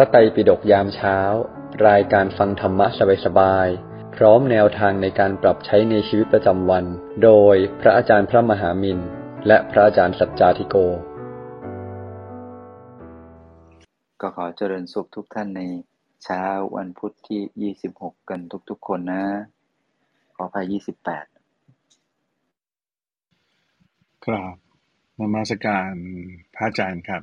ระไตรปิฎกยามเช้า รายการฟังธรรมะสบายๆ พร้อมแนวทางในการปรับใช้ในชีวิตประจำวัน โดยพระอาจารย์พระมหามินและพระอาจารย์สัจจาธิโก ก็ขอเจริญสุขทุกท่านในเช้าวันพุธที่ 26 กันทุกๆ คนนะ ขออภัย28 ครับนมัสการพระอาจารย์ครับ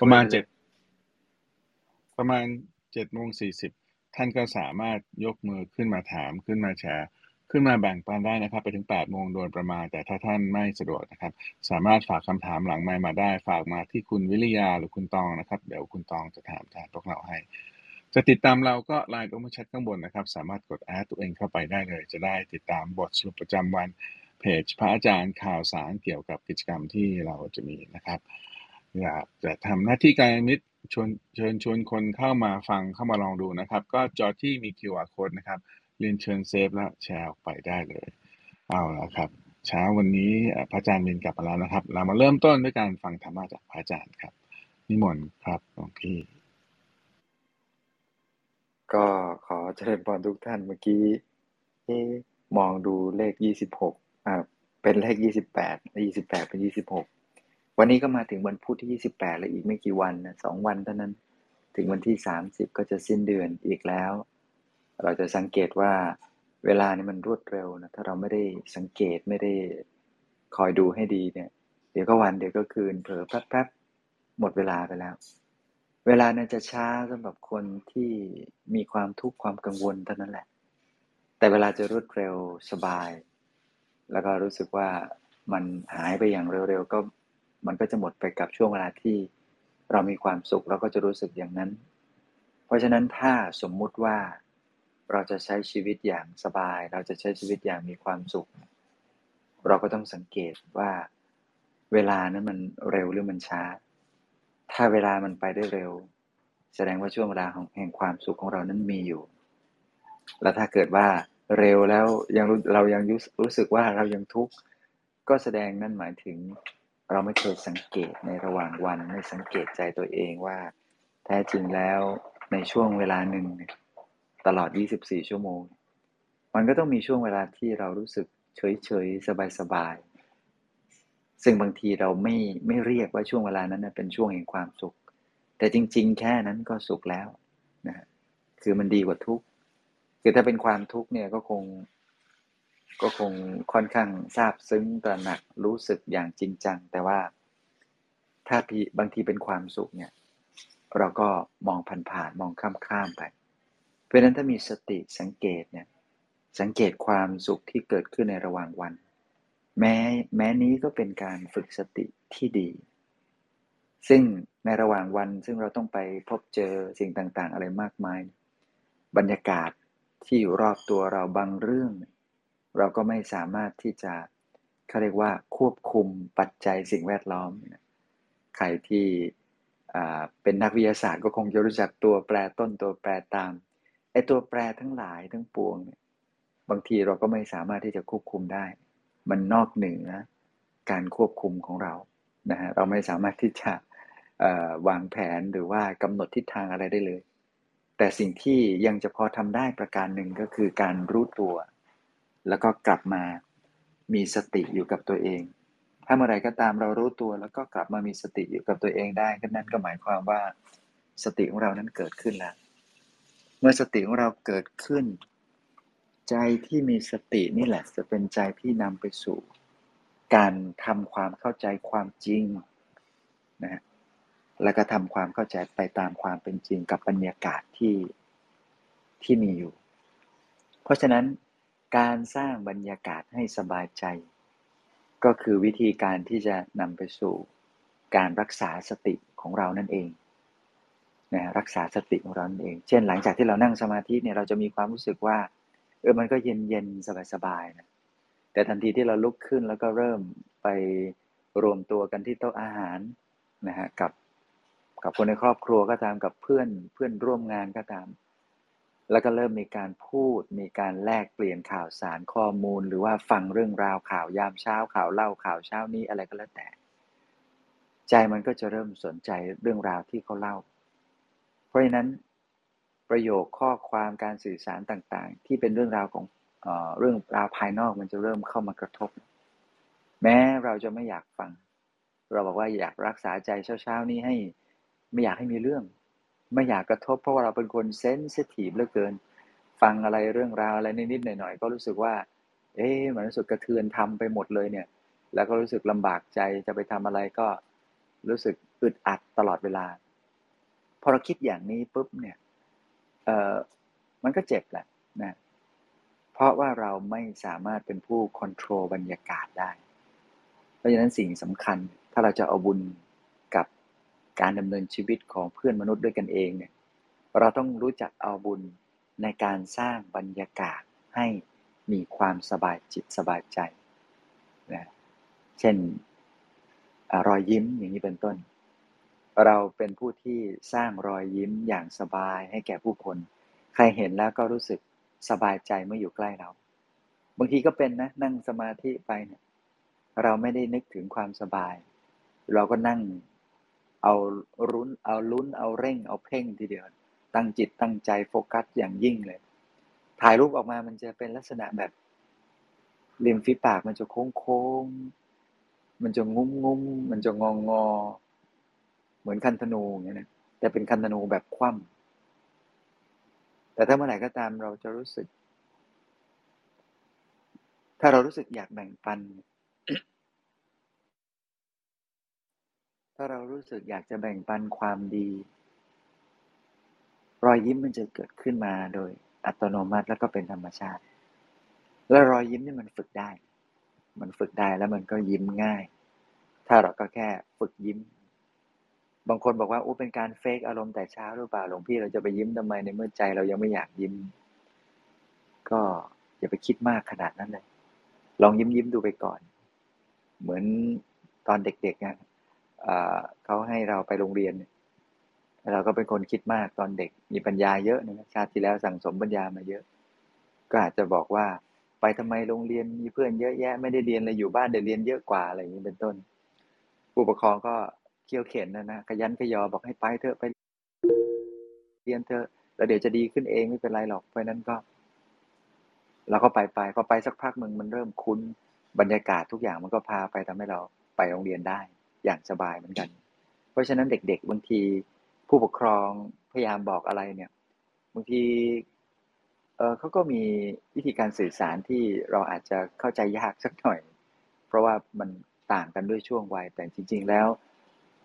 ประมาณถ้วยเจ็ดประมาณเจ็ดโมงสี่สิบท่านก็สามารถยกมือขึ้นมาถามขึ้นมาแชร์ขึ้นมาแบ่งปันได้นะครับ ไปถึงแปดโมงโดยประมาณ แต่ถ้าท่านไม่สะดวกนะครับ สามารถฝากคำถามหลังไมค์มาได้ ฝากมาที่คุณวิริยาหรือคุณตองนะครับ เดี๋ยวคุณตองจะถามแทนพวกเราให้ จะติดตามเราก็ไลน์โอมาชัดข้างบนนะครับ สามารถกดแอดตัวเองเข้าไปได้เลย จะได้ติดตามบทสรุปประจำวันเพจพระอาจารย์ข่าวสารเกี่ยวกับกิจกรรมที่เราจะมีนะครับ อยากจะทำหน้าที่การมิตรชวนเชิญชวนคนเข้ามาฟังเข้ามาลองดูนะครับ ก็จอที่มี QR code นะครับเรียนเชิญเซฟและแชร์ออกไปได้เลย เอาละครับ เช้าวันนี้พระอาจารย์มินกลับมาแล้วนะครับ เรามาเริ่มต้นด้วยการฟังธรรมะจากพระอาจารย์ครับ นิมนต์ครับหลวงพี่ ก็ขอเจริญพรทุกท่านเมื่อกี้มองดูเลข26อ่าเป็นเลข28และ28เป็น26 วันนี้ก็มาถึงวันพุธที่ 28 แล้วอีกไม่กี่วันนะสองวันเท่านั้น ถึงวันที่ 30 ก็จะสิ้นเดือนอีกแล้ว เราจะสังเกตว่าเวลานี่มันรวดเร็วนะ ถ้าเราไม่ได้สังเกตไม่ได้คอยดูให้ดีเนี่ย เดี๋ยวก็วันเดี๋ยวก็คืน เผลอแป๊บๆ หมดเวลาไปแล้ว เวลาเนี่ยจะช้าสำหรับคนที่มีความทุกข์ความกังวลเท่านั้นแหละ แต่เวลาจะรวดเร็วสบาย แล้วก็รู้สึกว่ามันหายไปอย่างเร็วๆ ก็ มันก็จะหมดไปกับช่วงเวลาที่เรามีความสุขเราก็จะรู้สึกอย่างนั้น เพราะฉะนั้นถ้าสมมุติว่าเราจะใช้ชีวิตอย่างสบาย เราจะใช้ชีวิตอย่างมีความสุข เราก็ต้องสังเกตว่าเวลานั้นมันเร็วหรือมันช้า ถ้าเวลามันไปได้เร็ว แสดงว่าช่วงเวลาของแห่งความสุขของเรานั้นมีอยู่ แล้วถ้าเกิดว่าเร็วแล้วยังเรายังรู้สึกว่าเรายังทุกข์ก็แสดงนั่นหมายถึง เราไม่เคยสังเกตในระหว่างวันไม่สังเกตใจตัวเองว่า แท้จริงแล้วในช่วงเวลาหนึ่งตลอด 24 ชั่วโมง มันก็ต้องมีช่วงเวลาที่เรารู้สึกเฉยเฉยสบายสบายซึ่งบางทีเราไม่ไม่เรียกว่าช่วงเวลานั้นเป็นช่วงแห่งความสุข แต่จริง ๆ แค่นั้นก็สุขแล้วนะฮะคือมันดีกว่าทุกข์คือถ้าเป็นความทุกข์เนี่ยก็คง ก็คงค่อนข้างซาบซึ้งตระหนักรู้สึกอย่างจริงจัง แต่ว่าถ้าพี่บางทีเป็นความสุขเนี่ย เราก็มองผ่านๆมองข้ามๆไป เพราะฉะนั้นถ้ามีสติสังเกตเนี่ยสังเกตความสุขที่เกิดขึ้นในระหว่างวัน แม้แม้นี้ก็เป็นการฝึกสติที่ดี ซึ่งในระหว่างวันซึ่งเราต้องไปพบเจอสิ่งต่างๆ อะไรมากมาย บรรยากาศที่อยู่รอบตัวเราบางเรื่องเเราก็ไม่สามารถที่จะเขาเรียกว่าควบคุมปัจจัยสิ่งแวดล้อม ใครที่เป็นนักวิทยาศาสตร์ก็คงจะรู้จักตัวแปรต้นตัวแปรตามไอตัวแปรทั้งหลายทั้งปวงเนี่ยบางทีเราก็ไม่สามารถที่จะควบคุมได้ มันนอกเหนือการควบคุมของเรานะฮะเราไม่สามารถที่จะวางแผนหรือว่ากำหนดทิศทางอะไรได้เลย แต่สิ่งที่ยังจะพอทำได้ประการหนึ่งก็คือการรู้ตัว แล้วก็กลับมามีสติอยู่กับตัวเอง ถ้าเมื่อไรก็ตามเรารู้ตัว แล้วก็กลับมามีสติอยู่กับตัวเองได้ก็นั่นก็หมายความว่า สติของเรานั้นเกิดขึ้นแล้ว เมื่อสติของเราเกิดขึ้น ใจที่มีสตินี่แหละ จะเป็นใจที่นำไปสู่ การทำความเข้าใจความจริงนะฮะแล้วก็ทำความเข้าใจไปตามความเป็นจริงกับบรรยากาศที่ที่มีอยู่ เพราะฉะนั้น การสร้างบรรยากาศให้สบายใจ ก็คือวิธีการที่จะนำไปสู่การรักษาสติของเรานั่นเองนะรักษาสติของเราเอง เช่น หลังจากที่เรานั่งสมาธิเนี่ยเราจะมีความรู้สึกว่าเออมันก็เย็นเย็นสบายสบายนะแต่ทันทีที่เราลุกขึ้นแล้วก็เริ่มไปรวมตัวกันที่โต๊ะอาหารนะฮะกับกับคนในครอบครัวก็ตามกับเพื่อนเพื่อนร่วมงานก็ตาม แล้วก็เริ่มมีการพูด มีการแลกเปลี่ยนข่าวสารข้อมูล หรือว่าฟังเรื่องราวข่าวยามเช้าข่าวเล่าข่าวเช้านี้อะไรก็แล้วแต่ ใจมันก็จะเริ่มสนใจเรื่องราวที่เขาเล่า เพราะฉะนั้นประโยคข้อความการสื่อสารต่างๆ ที่เป็นเรื่องราวของเออเรื่องราวภายนอกมันจะเริ่มเข้ามากระทบ แม้เราจะไม่อยากฟัง เราบอกว่าอยากรักษาใจเช้าๆนี้ให้ไม่อยากให้มีเรื่อง ไม่อยากกระทบเพราะว่าเราเป็นคนเซนซิทีฟเหลือเกิน ฟังอะไรเรื่องราวอะไรนิดๆหน่อยๆก็รู้สึกว่า เอ๊ะมันรู้สึกกระเทือนทำไปหมดเลยเนี่ย แล้วก็รู้สึกลำบากใจจะไปทำอะไรก็รู้สึกอึดอัดตลอดเวลา พอเราคิดอย่างนี้ปุ๊บเนี่ยเออมันก็เจ็บแหละนะเพราะว่าเราไม่สามารถเป็นผู้ควบคุมบรรยากาศได้ เพราะฉะนั้นสิ่งสำคัญถ้าเราจะเอาบุญ การดำเนินชีวิตของเพื่อนมนุษย์ด้วยกันเองเนี่ยเราต้องรู้จักเอาบุญในการสร้างบรรยากาศให้มีความสบายจิตสบายใจนะเช่นรอยยิ้มอย่างนี้เป็นต้น เราเป็นผู้ที่สร้างรอยยิ้มอย่างสบายให้แก่ผู้คน ใครเห็นแล้วก็รู้สึกสบายใจเมื่ออยู่ใกล้เรา บางทีก็เป็นนะนั่งสมาธิไปเนี่ยเราไม่ได้นึกถึงความสบาย เราก็นั่ง เอารุ้นเอาลุ้นเอาเร่ง เอาเพ่งทีเดียว ตั้งจิตตั้งใจโฟกัสอย่างยิ่งเลย ถ่ายรูปออกมามันจะเป็นลักษณะแบบริมฝีปากมันจะโค้งโค้งมันจะงุ้มงุ้มมันจะงองงอ เหมือนคันธนูอย่างนี้นะแต่เป็นคันธนูแบบคว่ำแต่ถ้าเมื่อไหร่ก็ตามเราจะรู้สึก ถ้าเรารู้สึกอยากแบ่งปัน ถ้าเรารู้สึกอยากจะแบ่งปันความดี รอยยิ้มมันจะเกิดขึ้นมาโดยอัตโนมัติแล้วก็เป็นธรรมชาติ แล้วรอยยิ้มนี่มันฝึกได้ มันฝึกได้แล้วมันก็ยิ้มง่าย ถ้าเราก็แค่ฝึกยิ้ม บางคนบอกว่าโอ้เป็นการเฟกอารมณ์แต่เช้าหรือเปล่าหลวงพี่เราจะไปยิ้มทำไมในเมื่อใจเรายังไม่อยากยิ้ม ก็อย่าไปคิดมากขนาดนั้นเลยลองยิ้มยิ้มดูไปก่อน เหมือนตอนเด็กๆเนี่ย เขาให้เราไปโรงเรียน เราก็เป็นคนคิดมากตอนเด็ก มีปัญญาเยอะนะชาติที่แล้วสั่งสมปัญญามาเยอะ ก็อาจจะบอกว่าไปทำไมโรงเรียนมีเพื่อนเยอะแยะไม่ได้เรียนเลยอยู่บ้านเดี๋ยวเรียนเยอะกว่าอะไรอย่างนี้เป็นต้น ผู้ปกครองก็เคี่ยวเข็นนะนะขยันขยอบอกให้ไปเถอะไป เรียนเถอะแล้วเดี๋ยวจะดีขึ้นเองไม่เป็นไรหรอกเพราะนั้นก็เราก็ไปไปพอไปสักพักมึงมันเริ่มคุ้นบรรยากาศทุกอย่างมันก็พาไปทำให้เราไปโรงเรียนได้ อย่างสบายเหมือนกัน เพราะฉะนั้นเด็กๆบางทีผู้ปกครองพยายามบอกอะไรเนี่ยบางทีเออเขาก็มีวิธีการสื่อสารที่เราอาจจะเข้าใจยากสักหน่อย เพราะว่ามันต่างกันด้วยช่วงวัยแต่จริง ๆ แล้ว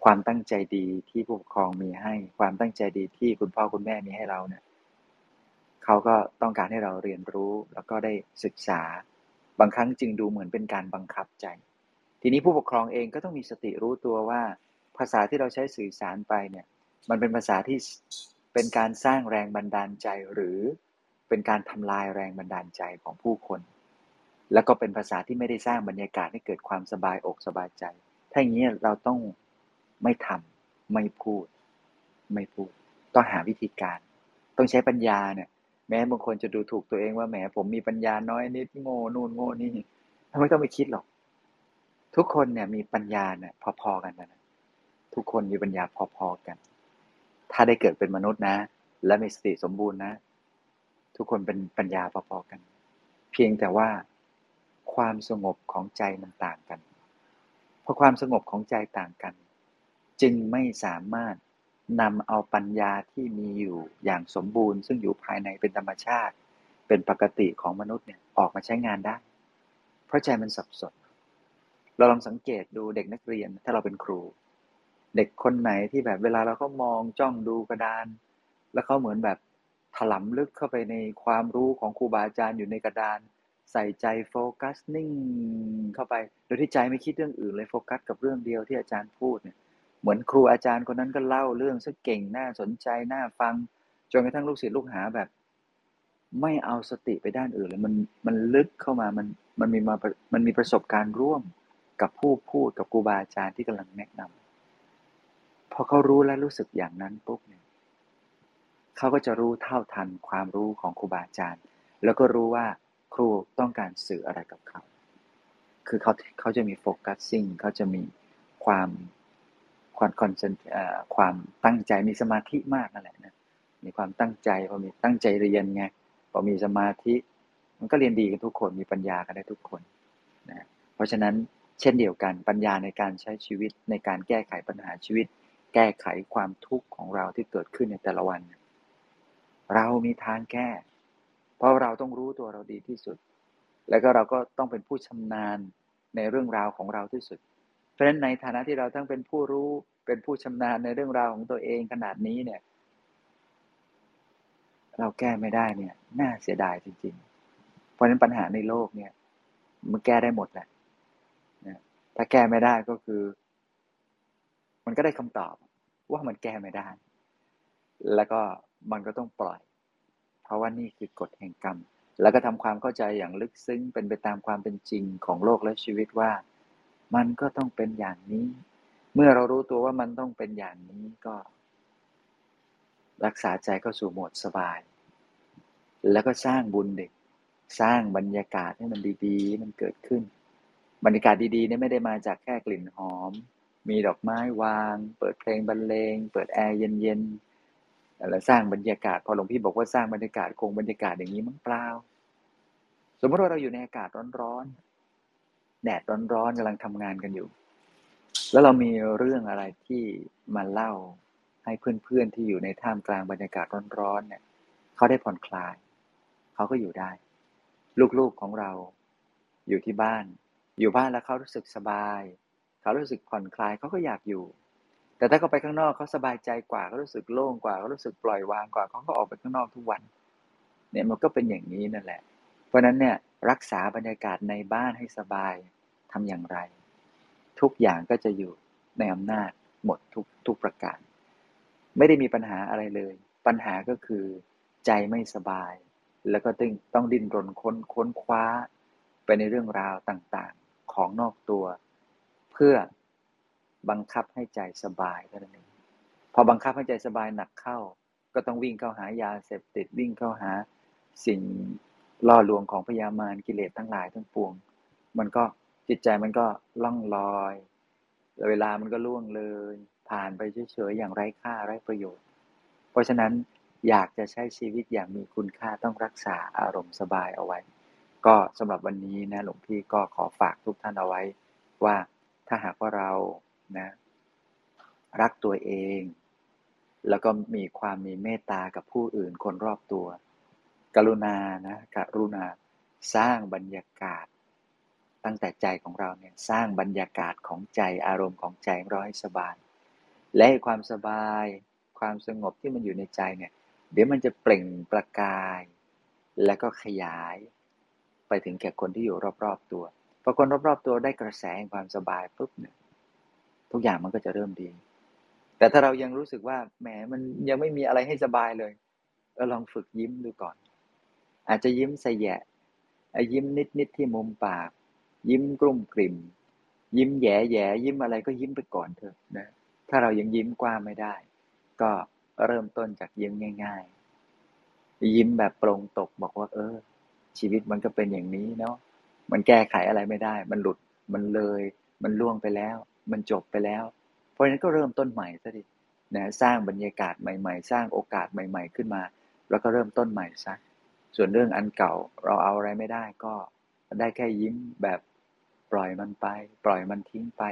ความตั้งใจดีที่ผู้ปกครองมีให้ ความตั้งใจดีที่คุณพ่อคุณแม่มีให้เราเนี่ยเขาก็ต้องการให้เราเรียนรู้แล้วก็ได้ศึกษาบางครั้งจึงดูเหมือนเป็นการบังคับใจ ทีนี้ผู้ปกครองเองก็ต้องมีสติรู้ตัวว่า ภาษาที่เราใช้สื่อสารไปเนี่ยมันเป็นภาษาที่เป็นการสร้างแรงบันดาลใจหรือเป็นการทำลายแรงบันดาลใจของผู้คน แล้วก็เป็นภาษาที่ไม่ได้สร้างบรรยากาศให้เกิดความสบายอกสบายใจ ถ้าอย่างนี้เราต้องไม่ทำไม่พูด ไม่พูด ต้องหาวิธีการ ต้องใช้ปัญญาเนี่ย แม้บางคนจะดูถูกตัวเองว่าแหมผมมีปัญญาน้อยนิดโง่นู่นโง่นี่ทำไมต้องไปคิดหรอก ทุกคนเนี่ยมีปัญญาเนี่ยพอๆกันนะทุกคนมีปัญญาพอๆกัน ถ้าได้เกิดเป็นมนุษย์นะ และมีสติสมบูรณ์นะ ทุกคนเป็นปัญญาพอๆกัน เพียงแต่ว่าความสงบของใจมันต่างกันเพราะความสงบของใจต่างกัน จึงไม่สามารถนำเอาปัญญาที่มีอยู่อย่างสมบูรณ์ ซึ่งอยู่ภายในเป็นธรรมชาติ เป็นปกติของมนุษย์เนี่ยออกมาใช้งานได้ เพราะใจมันสับสน เราลองสังเกตดูเด็กนักเรียน ถ้าเราเป็นครู เด็กคนไหนที่แบบเวลาเราก็มองจ้องดูกระดาน แล้วเขาเหมือนแบบถลำลึกเข้าไปในความรู้ของครูบาอาจารย์อยู่ในกระดาน ใส่ใจโฟกัสนิ่งเข้าไป โดยที่ใจไม่คิดเรื่องอื่นเลยโฟกัสกับเรื่องเดียวที่อาจารย์พูดเนี่ยเหมือนครูอาจารย์คนนั้นก็เล่าเรื่องซึ่งเก่งน่าสนใจน่าฟังจนกระทั่งลูกศิษย์ลูกหาแบบ ไม่เอาสติไปด้านอื่นเลยมันมันลึกเข้ามามันมันมีมามันมีประสบการณ์ร่วม กับผู้พูดกับครูบาอาจารย์ที่กำลังแนะนำพอเขารู้และรู้สึกอย่างนั้นปุ๊บเนี่ยเขาก็จะรู้เท่าทันความรู้ของครูบาอาจารย์ แล้วก็รู้ว่าครูต้องการสื่ออะไรกับเขา คือเขาเขาจะมีโฟกัสซิ่งเขาจะมีความความคอนเซนความตั้งใจมีสมาธิมากนั่นแหละนะมีความตั้งใจพอมีตั้งใจเรียนไงพอมีสมาธิ มันก็เรียนดีกันทุกคนมีปัญญากันได้ทุกคนนะเพราะฉะนั้น เช่นเดียวกันปัญญาในการใช้ชีวิตในการแก้ไขปัญหาชีวิต แก้ไขความทุกข์ของเราที่เกิดขึ้นในแต่ละวัน เรามีทางแก้ เพราะเราต้องรู้ตัวเราดีที่สุด แล้วก็เราก็ต้องเป็นผู้ชำนาญในเรื่องราวของเราที่สุด เพราะฉะนั้นในฐานะที่เราทั้งเป็นผู้รู้เป็นผู้ชำนาญในเรื่องราวของตัวเองขนาดนี้เนี่ย เราแก้ไม่ได้เนี่ย น่าเสียดายจริง ๆ เพราะฉะนั้นปัญหาในโลกเนี่ย มันแก้ได้หมดแหละ ถ้าแก้ไม่ได้ก็คือ มันก็ได้คำตอบว่ามันแก้ไม่ได้ แล้วก็มันก็ต้องปล่อย เพราะว่านี่คือกฎแห่งกรรม แล้วก็ทำความเข้าใจอย่างลึกซึ้งเป็นไปตามความเป็นจริงของโลกและชีวิตว่า มันก็ต้องเป็นอย่างนี้ เมื่อเรารู้ตัวว่ามันต้องเป็นอย่างนี้ก็ รักษาใจเข้าสู่โหมดสบาย แล้วก็สร้างบุญเด็ก สร้างบรรยากาศให้มันดีๆ มันเกิดขึ้น บรรยากาศดีๆเนี่ยไม่ได้มาจากแค่กลิ่นหอม มีดอกไม้วาง เปิดเพลงบรรเลง เปิดแอร์เย็นๆอะไรสร้างบรรยากาศ พอหลวงพี่บอกว่าสร้างบรรยากาศคงบรรยากาศอย่างนี้มั้งเปล่า สมมติว่าเราอยู่ในอากาศร้อนๆ แดดร้อนๆกำลังทำงานกันอยู่ แล้วเรามีเรื่องอะไรที่มาเล่าให้เพื่อนๆที่อยู่ในท่ามกลางบรรยากาศร้อนๆเนี่ยเขาได้ผ่อนคลาย เขาก็อยู่ได้ ลูกๆของเราอยู่ที่บ้าน อยู่บ้านแล้วเขารู้สึกสบายเขารู้สึกผ่อนคลายเขาก็อยากอยู่ แต่ถ้าเขาไปข้างนอกเขาสบายใจกว่าเขารู้สึกโล่งกว่าเขารู้สึกปล่อยวางกว่าเขาก็ออกไปข้างนอกทุกวัน เนี่ยมันก็เป็นอย่างนี้นั่นแหละ เพราะนั้นเนี่ยรักษาบรรยากาศในบ้านให้สบายทำอย่างไร ทุกอย่างก็จะอยู่ในอำนาจหมดทุกทุกประการ ไม่ได้มีปัญหาอะไรเลย ปัญหาก็คือใจไม่สบาย แล้วก็ต้องต้องดิ้นรนค้นค้นคว้าไปในเรื่องราวต่าง ของนอกตัว เพื่อบังคับให้ใจสบายเท่านั้นเองพอบังคับให้ใจสบายหนักเข้า ก็ต้องวิ่งเข้าหายาเสพติดวิ่งเข้าหาสิ่งล่อลวงของพยามารกิเลสทั้งหลายทั้งปวง มันก็จิตใจมันก็ล่องลอย เวลามันก็ล่วงเลย ผ่านไปเฉยๆอย่างไร้ค่าไร้ประโยชน์ เพราะฉะนั้นอยากจะใช้ชีวิตอย่างมีคุณค่าต้องรักษาอารมณ์สบายเอาไว้ ก็สำหรับวันนี้นะหลวงพี่ก็ขอฝากทุกท่านเอาไว้ว่าถ้าหากว่าเรานะรักตัวเอง แล้วก็มีความมีเมตตากับผู้อื่นคนรอบตัว กรุณานะกรุณาสร้างบรรยากาศ ตั้งแต่ใจของเราเนี่ยสร้างบรรยากาศของใจอารมณ์ของใจของเราให้สบาย และความสบายความสงบที่มันอยู่ในใจเนี่ยเดี๋ยวมันจะเปล่งประกาย และก็ขยาย ไปถึงแก่คนที่อยู่รอบๆตัวพอคนรอบๆตัวได้กระแสแห่งความสบายปุ๊บเนี่ยทุกอย่างมันก็จะเริ่มดี แต่ถ้าเรายังรู้สึกว่าแหมมันยังไม่มีอะไรให้สบายเลยเออลองฝึกยิ้มดูก่อน อาจจะยิ้มใส่แยะยิ้มนิดๆที่มุมปาก ยิ้มกลุ่มกลิ่ม ยิ้มแย่แย่ยิ้มอะไรก็ยิ้มไปก่อนเถอะนะถ้าเรายังยิ้มกว้างไม่ได้ ก็เริ่มต้นจากยิ้มง่าย ๆ ยิ้มแบบโปรงตกบอกว่า เออ ชีวิตมันก็เป็นอย่างนี้เนาะมันแก้ไขอะไรไม่ได้ มันหลุดมันเลย มันล่วงไปแล้ว มันจบไปแล้ว เพราะฉะนั้นก็เริ่มต้นใหม่ซะดินะสร้างบรรยากาศใหม่ ๆ สร้างโอกาสใหม่ ๆ ขึ้นมา แล้วก็เริ่มต้นใหม่ซะส่วนเรื่องอันเก่าเราเอาอะไรไม่ได้ก็ได้แค่ยิ้มแบบปล่อยมันไป ปล่อยมันทิ้งไป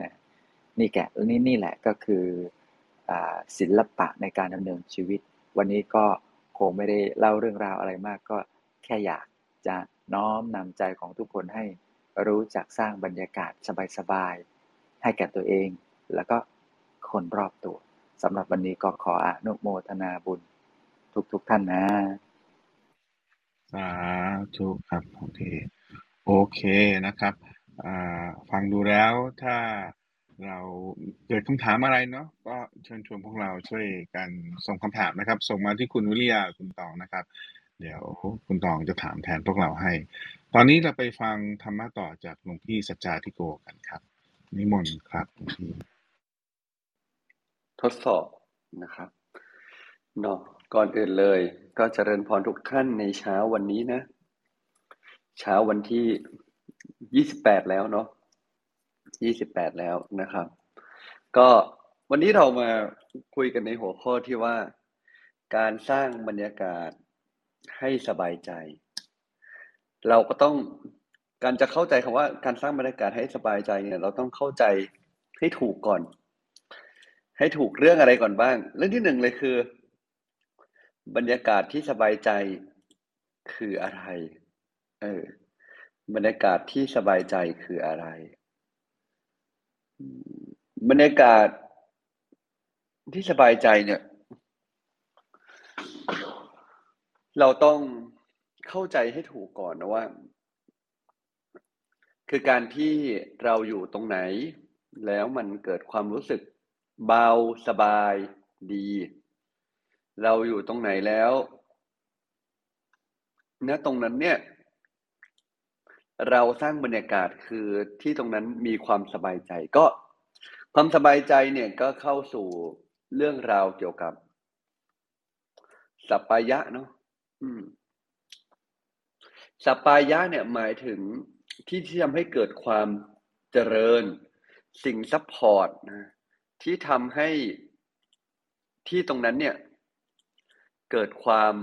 นะนี่แกนี่นี่แหละก็คืออศิลปะในการดำเนินชีวิต วันนี้ก็คงไม่ได้เล่าเรื่องราวอะไรมากก็ แค่อยากจะน้อมนำใจของทุกคนให้รู้จักสร้างบรรยากาศสบายๆ ให้แก่ตัวเอง แล้วก็คนรอบตัวสำหรับวันนี้ก็ขออนุโมทนาบุญ ทุกๆทท่านนะ สาธุครับโอเคโอเคนะครับฟังดูแล้วถ้าเราเกิดคำถามอะไรเนาะก็เชิญชวนพวกเราช่วยกันส่งคำถามนะครับ ส่งมาที่คุณวิริยาคุณตองนะครับ เดี๋ยวคุณตองจะถามแทนพวกเราให้ ตอนนี้เราไปฟังธรรมะต่อจากหลวงพี่สัจจาธิโกกันครับ นิมนต์ครับหลวงพี่ทดสอบนะครับเนาะก่อนอื่นเลย ก็เจริญพรทุกท่านในเช้าวันนี้นะ เช้าวันที่ยี่สิบแปดแล้วเนาะยี่สิบแปดแล้วนะครับ ก็วันนี้เรามาคุยกันในหัวข้อที่ว่า การสร้างบรรยากาศ ให้สบายใจ เราก็ต้องการจะเข้าใจคำว่าการสร้างบรรยากาศให้สบายใจเนี่ย เราต้องเข้าใจให้ถูกก่อน ให้ถูกเรื่องอะไรก่อนบ้าง เรื่องที่หนึ่งเลยคือ บรรยากาศที่สบายใจคืออะไรเออบรรยากาศที่สบายใจคืออะไร บรรยากาศที่สบายใจเนี่ย เราต้องเข้าใจให้ถูกก่อนนะว่า คือการที่เราอยู่ตรงไหน แล้วมันเกิดความรู้สึกเบาสบายดี เราอยู่ตรงไหนแล้วณตรงนั้นเนี่ย เราสร้างบรรยากาศคือที่ตรงนั้นมีความสบายใจก็ความสบายใจเนี่ยก็เข้าสู่เรื่องราวเกี่ยวกับสัปปายะเนาะ สัปปายะเนี่ยหมายถึงที่ที่ทำให้เกิดความเจริญ สิ่ง support นะที่ทำให้ที่ตรงนั้นเนี่ย เกิดความ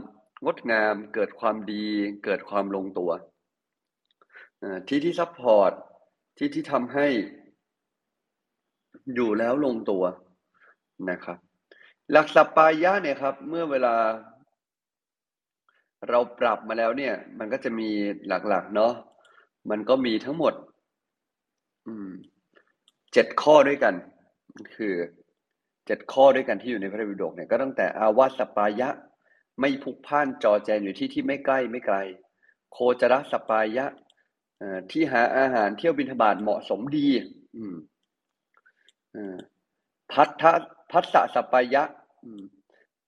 งดงาม เกิดความดี เกิดความลงตัวที่ที่ support ที่ที่ทำให้อยู่แล้วลงตัวนะครับ หลักสัปปายะเนี่ยครับ เมื่อเวลา เราปรับมาแล้วเนี่ย มันก็จะมีหลักๆ เนาะมันก็มีทั้งหมดเจ็ดข้อด้วยกัน คือเจ็ดข้อด้วยกันที่อยู่ในพระไตรปิฎกเนี่ยก็ตั้งแต่อาวาสสัปปายะ ไม่พุกพ่านจอแจ อยู่ที่ที่ไม่ใกล้ไม่ไกล โคจรสัปปายะที่หาอาหารเที่ยวบิณฑบาตเหมาะสมดีอืมภัสสะ ภัสสสัปปายะ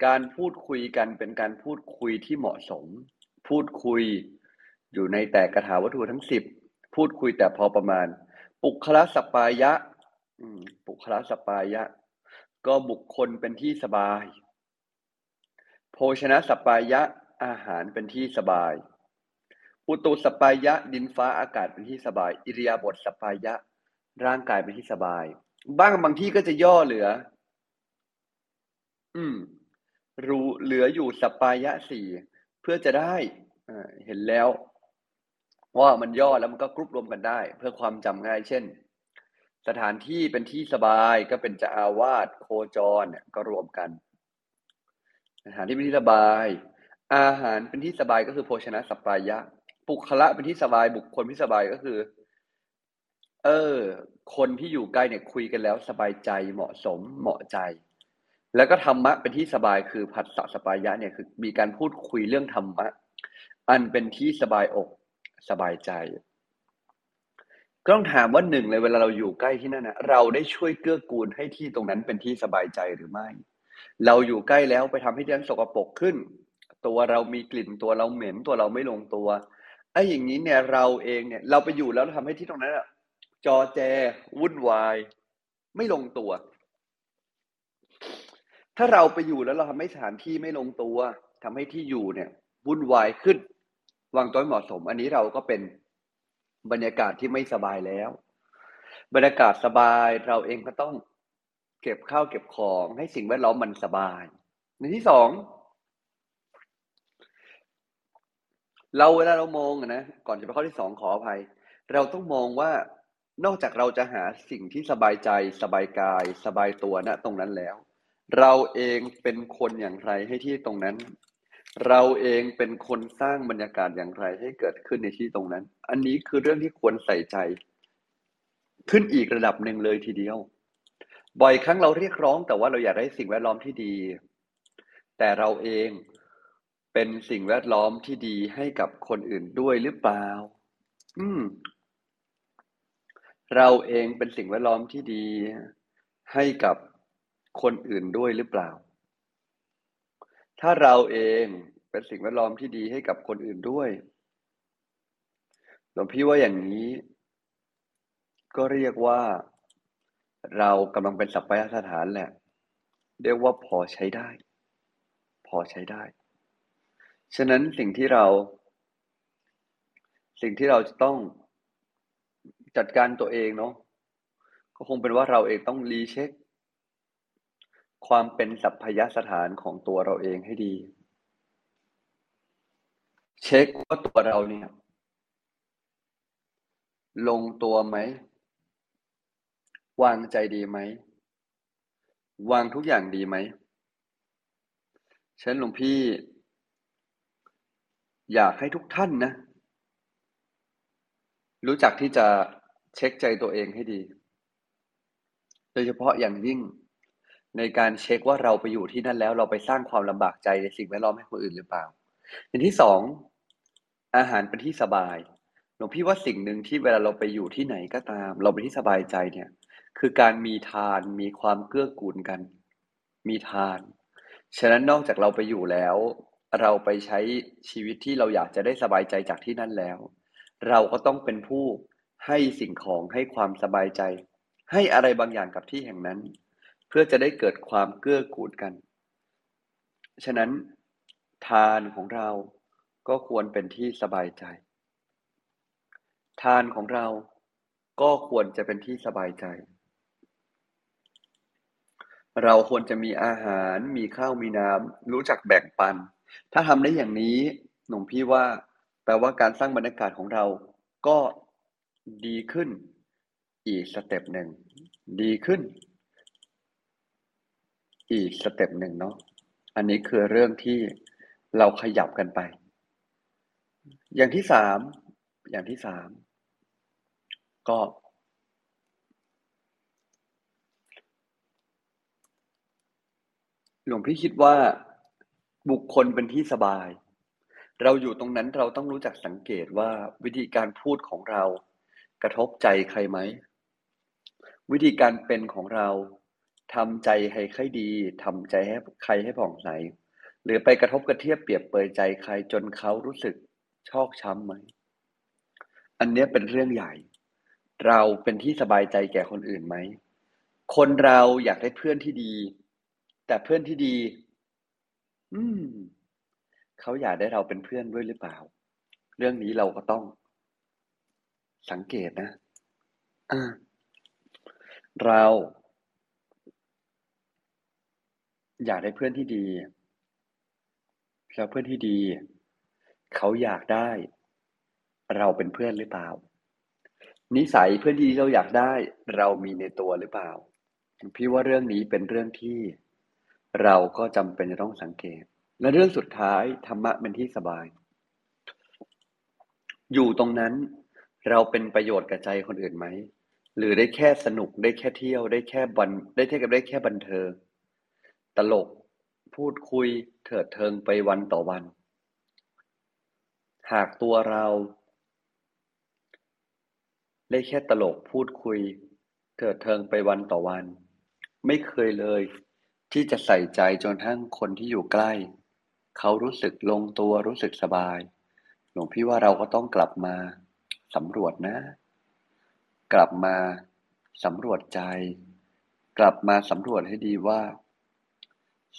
การพูดคุยกันเป็นการพูดคุยที่เหมาะสม พูดคุยอยู่ในแต่กระถาวัตถุทั้งสิบพูดคุยแต่พอประมาณ ปุคละสปายะปุคละสปายะ ก็บุคคลเป็นที่สบาย โภชนะสปายะอาหารเป็นที่สบาย อุตุสปายะดินฟ้าอากาศเป็นที่สบาย อิริยาบถสปายะ ร่างกายเป็นที่สบาย บ้างบางที่ก็จะย่อเหลือ อืม รู้เหลืออยู่สปายะสี่เพื่อจะได้เห็นแล้ว ว่ามันย่อแล้วมันก็กรุ๊ปรวมกันได้ เพื่อความจำง่าย เช่น สถานที่เป็นที่สบายก็เป็นจะอาวาสโคจรเนี่ยก็รวมกัน สถานที่เป็นที่สบาย อาหารเป็นที่สบายก็คือโภชนะสปายะปุคละเป็นที่สบายบุคคลที่สบายก็คือ เออ คนที่อยู่ใกล้เนี่ยคุยกันแล้วสบายใจเหมาะสมเหมาะใจ แล้วก็ธรรมะเป็นที่สบายคือผัสสะสปายะเนี่ยคือมีการพูดคุยเรื่องธรรมะ อันเป็นที่สบายอกสบายใจก็ต้องถามว่าหนึ่งเลยเวลาเราอยู่ใกล้ที่นั่นนะเราได้ช่วยเกื้อกูลให้ที่ตรงนั้นเป็นที่สบายใจหรือไม่ เราอยู่ใกล้แล้วไปทำให้ที่นั้นสกปรกขึ้น ตัวเรามีกลิ่นตัวเราเหม็นตัวเราไม่ลงตัวไอ้อย่างนี้เนี่ยเราเองเนี่ยเราไปอยู่แล้วทำให้ที่ตรงนั้นอะจอแจวุ่นวาย ไม่ลงตัว ถ้าเราไปอยู่แล้วเราทำให้สถานที่ไม่ลงตัวทำให้ที่อยู่เนี่ยวุ่นวายขึ้น วางตัวเหมาะสม อันนี้เราก็เป็นบรรยากาศที่ไม่สบายแล้ว บรรยากาศสบายเราเองก็ต้องเก็บข้าวเก็บของให้สิ่งแวดล้อมมันสบาย ในที่สองเราเวลาเรามองนะก่อนจะไปข้อที่สองขออภัย เราต้องมองว่านอกจากเราจะหาสิ่งที่สบายใจสบายกาย สบายตัวณนะตรงนั้นแล้ว เราเองเป็นคนอย่างไรให้ที่ตรงนั้น เราเองเป็นคนสร้างบรรยากาศอย่างไรให้เกิดขึ้นในที่ตรงนั้น อันนี้คือเรื่องที่ควรใส่ใจ ขึ้นอีกระดับหนึ่งเลยทีเดียว บ่อยครั้งเราเรียกร้อง แต่ว่าเราอยากได้สิ่งแวดล้อมที่ดี แต่เราเองเป็นสิ่งแวดล้อมที่ดีให้กับคนอื่นด้วยหรือเปล่า อืม เราเองเป็นสิ่งแวดล้อมที่ดีให้กับ คนอื่นด้วยหรือเปล่า ถ้าเราเองเป็นสิ่งแวดล้อมที่ดีให้กับคนอื่นด้วย หลวงพี่ว่าอย่างนี้ ก็เรียกว่า เรากำลังเป็นสัพพยสถานแหละ เรียกว่าพอใช้ได้ พอใช้ได้ ฉะนั้นสิ่งที่เรา สิ่งที่เราจะต้องจัดการตัวเองเนาะก็คงเป็นว่าเราเองต้องรีเช็ค ความเป็นสัพพยสถานของตัวเราเองให้ดี เช็คว่าตัวเราเนี่ย ลงตัวไหม วางใจดีไหม วางทุกอย่างดีไหมฉันหลวงพี่ อยากให้ทุกท่านนะ รู้จักที่จะเช็คใจตัวเองให้ดี โดยเฉพาะอย่างยิ่ง ในการเช็คว่าเราไปอยู่ที่นั่นแล้วเราไปสร้างความลำบากใจในสิ่งแวดล้อมให้คนอื่นหรือเปล่า อย่างที่สองอาหารเป็นที่สบายหลวงพี่ว่าสิ่งหนึ่งที่เวลาเราไปอยู่ที่ไหนก็ตาม เราไปที่สบายใจเนี่ย คือการมีทานมีความเกื้อกูลกัน มีทาน ฉะนั้นนอกจากเราไปอยู่แล้ว เราไปใช้ชีวิตที่เราอยากจะได้สบายใจจากที่นั่นแล้ว เราก็ต้องเป็นผู้ให้สิ่งของให้ความสบายใจ ให้อะไรบางอย่างกับที่แห่งนั้น เพื่อจะได้เกิดความเกื้อกูลกัน ฉะนั้นทานของเราก็ควรเป็นที่สบายใจ ทานของเราก็ควรจะเป็นที่สบายใจ เราควรจะมีอาหารมีข้าวมีน้ำรู้จักแบ่งปัน ถ้าทำได้อย่างนี้หลวงพี่ว่า แปลว่าการสร้างบรรยากาศของเราก็ดีขึ้นอีกสเต็ปหนึ่งดีขึ้น อีกสเต็ปหนึ่งเนาะอันนี้คือเรื่องที่เราขยับกันไป อย่างที่สาม อย่างที่สาม ก็ หลวงพี่คิดว่าบุคคลเป็นที่สบาย เราอยู่ตรงนั้นเราต้องรู้จักสังเกตว่าวิธีการพูดของเรา กระทบใจใครไหม วิธีการเป็นของเรา ทำใจให้ใครดีทำใจให้ใครให้ผ่องใส หรือไปกระทบกระเทียบเปรียบเปยใจใครจนเขารู้สึกชอกช้ำไหม อันนี้เป็นเรื่องใหญ่ เราเป็นที่สบายใจแก่คนอื่นไหม คนเราอยากได้เพื่อนที่ดี แต่เพื่อนที่ดี อืม เขาอยากได้เราเป็นเพื่อนด้วยหรือเปล่า เรื่องนี้เราก็ต้อง สังเกตนะเรา อยากได้เพื่อนที่ดี แล้วเพื่อนที่ดี เขาอยากได้ เราเป็นเพื่อนหรือเปล่า นิสัยเพื่อนที่เราอยากได้ เรามีในตัวหรือเปล่า พี่ว่าเรื่องนี้เป็นเรื่องที่ เราก็จำเป็นจะต้องสังเกต และเรื่องสุดท้ายธรรมะเป็นที่สบาย อยู่ตรงนั้น เราเป็นประโยชน์กับใจคนอื่นไหมหรือได้แค่สนุกได้แค่เที่ยวได้แค่บันได้แค่กับได้แค่บันเทิง ลก พูดคุยเถิดเทิงไปวันต่อวัน หากตัวเราได้แค่ตลกพูดคุย เถิดเทิงไปวันต่อวัน ไม่เคยเลย ที่จะใส่ใจจนทั้งคนที่อยู่ใกล้ เขารู้สึกลงตัวรู้สึกสบาย หลวงพี่ว่าเราก็ต้องกลับมาสำรวจนะ กลับมาสำรวจใจ กลับมาสำรวจให้ดีว่า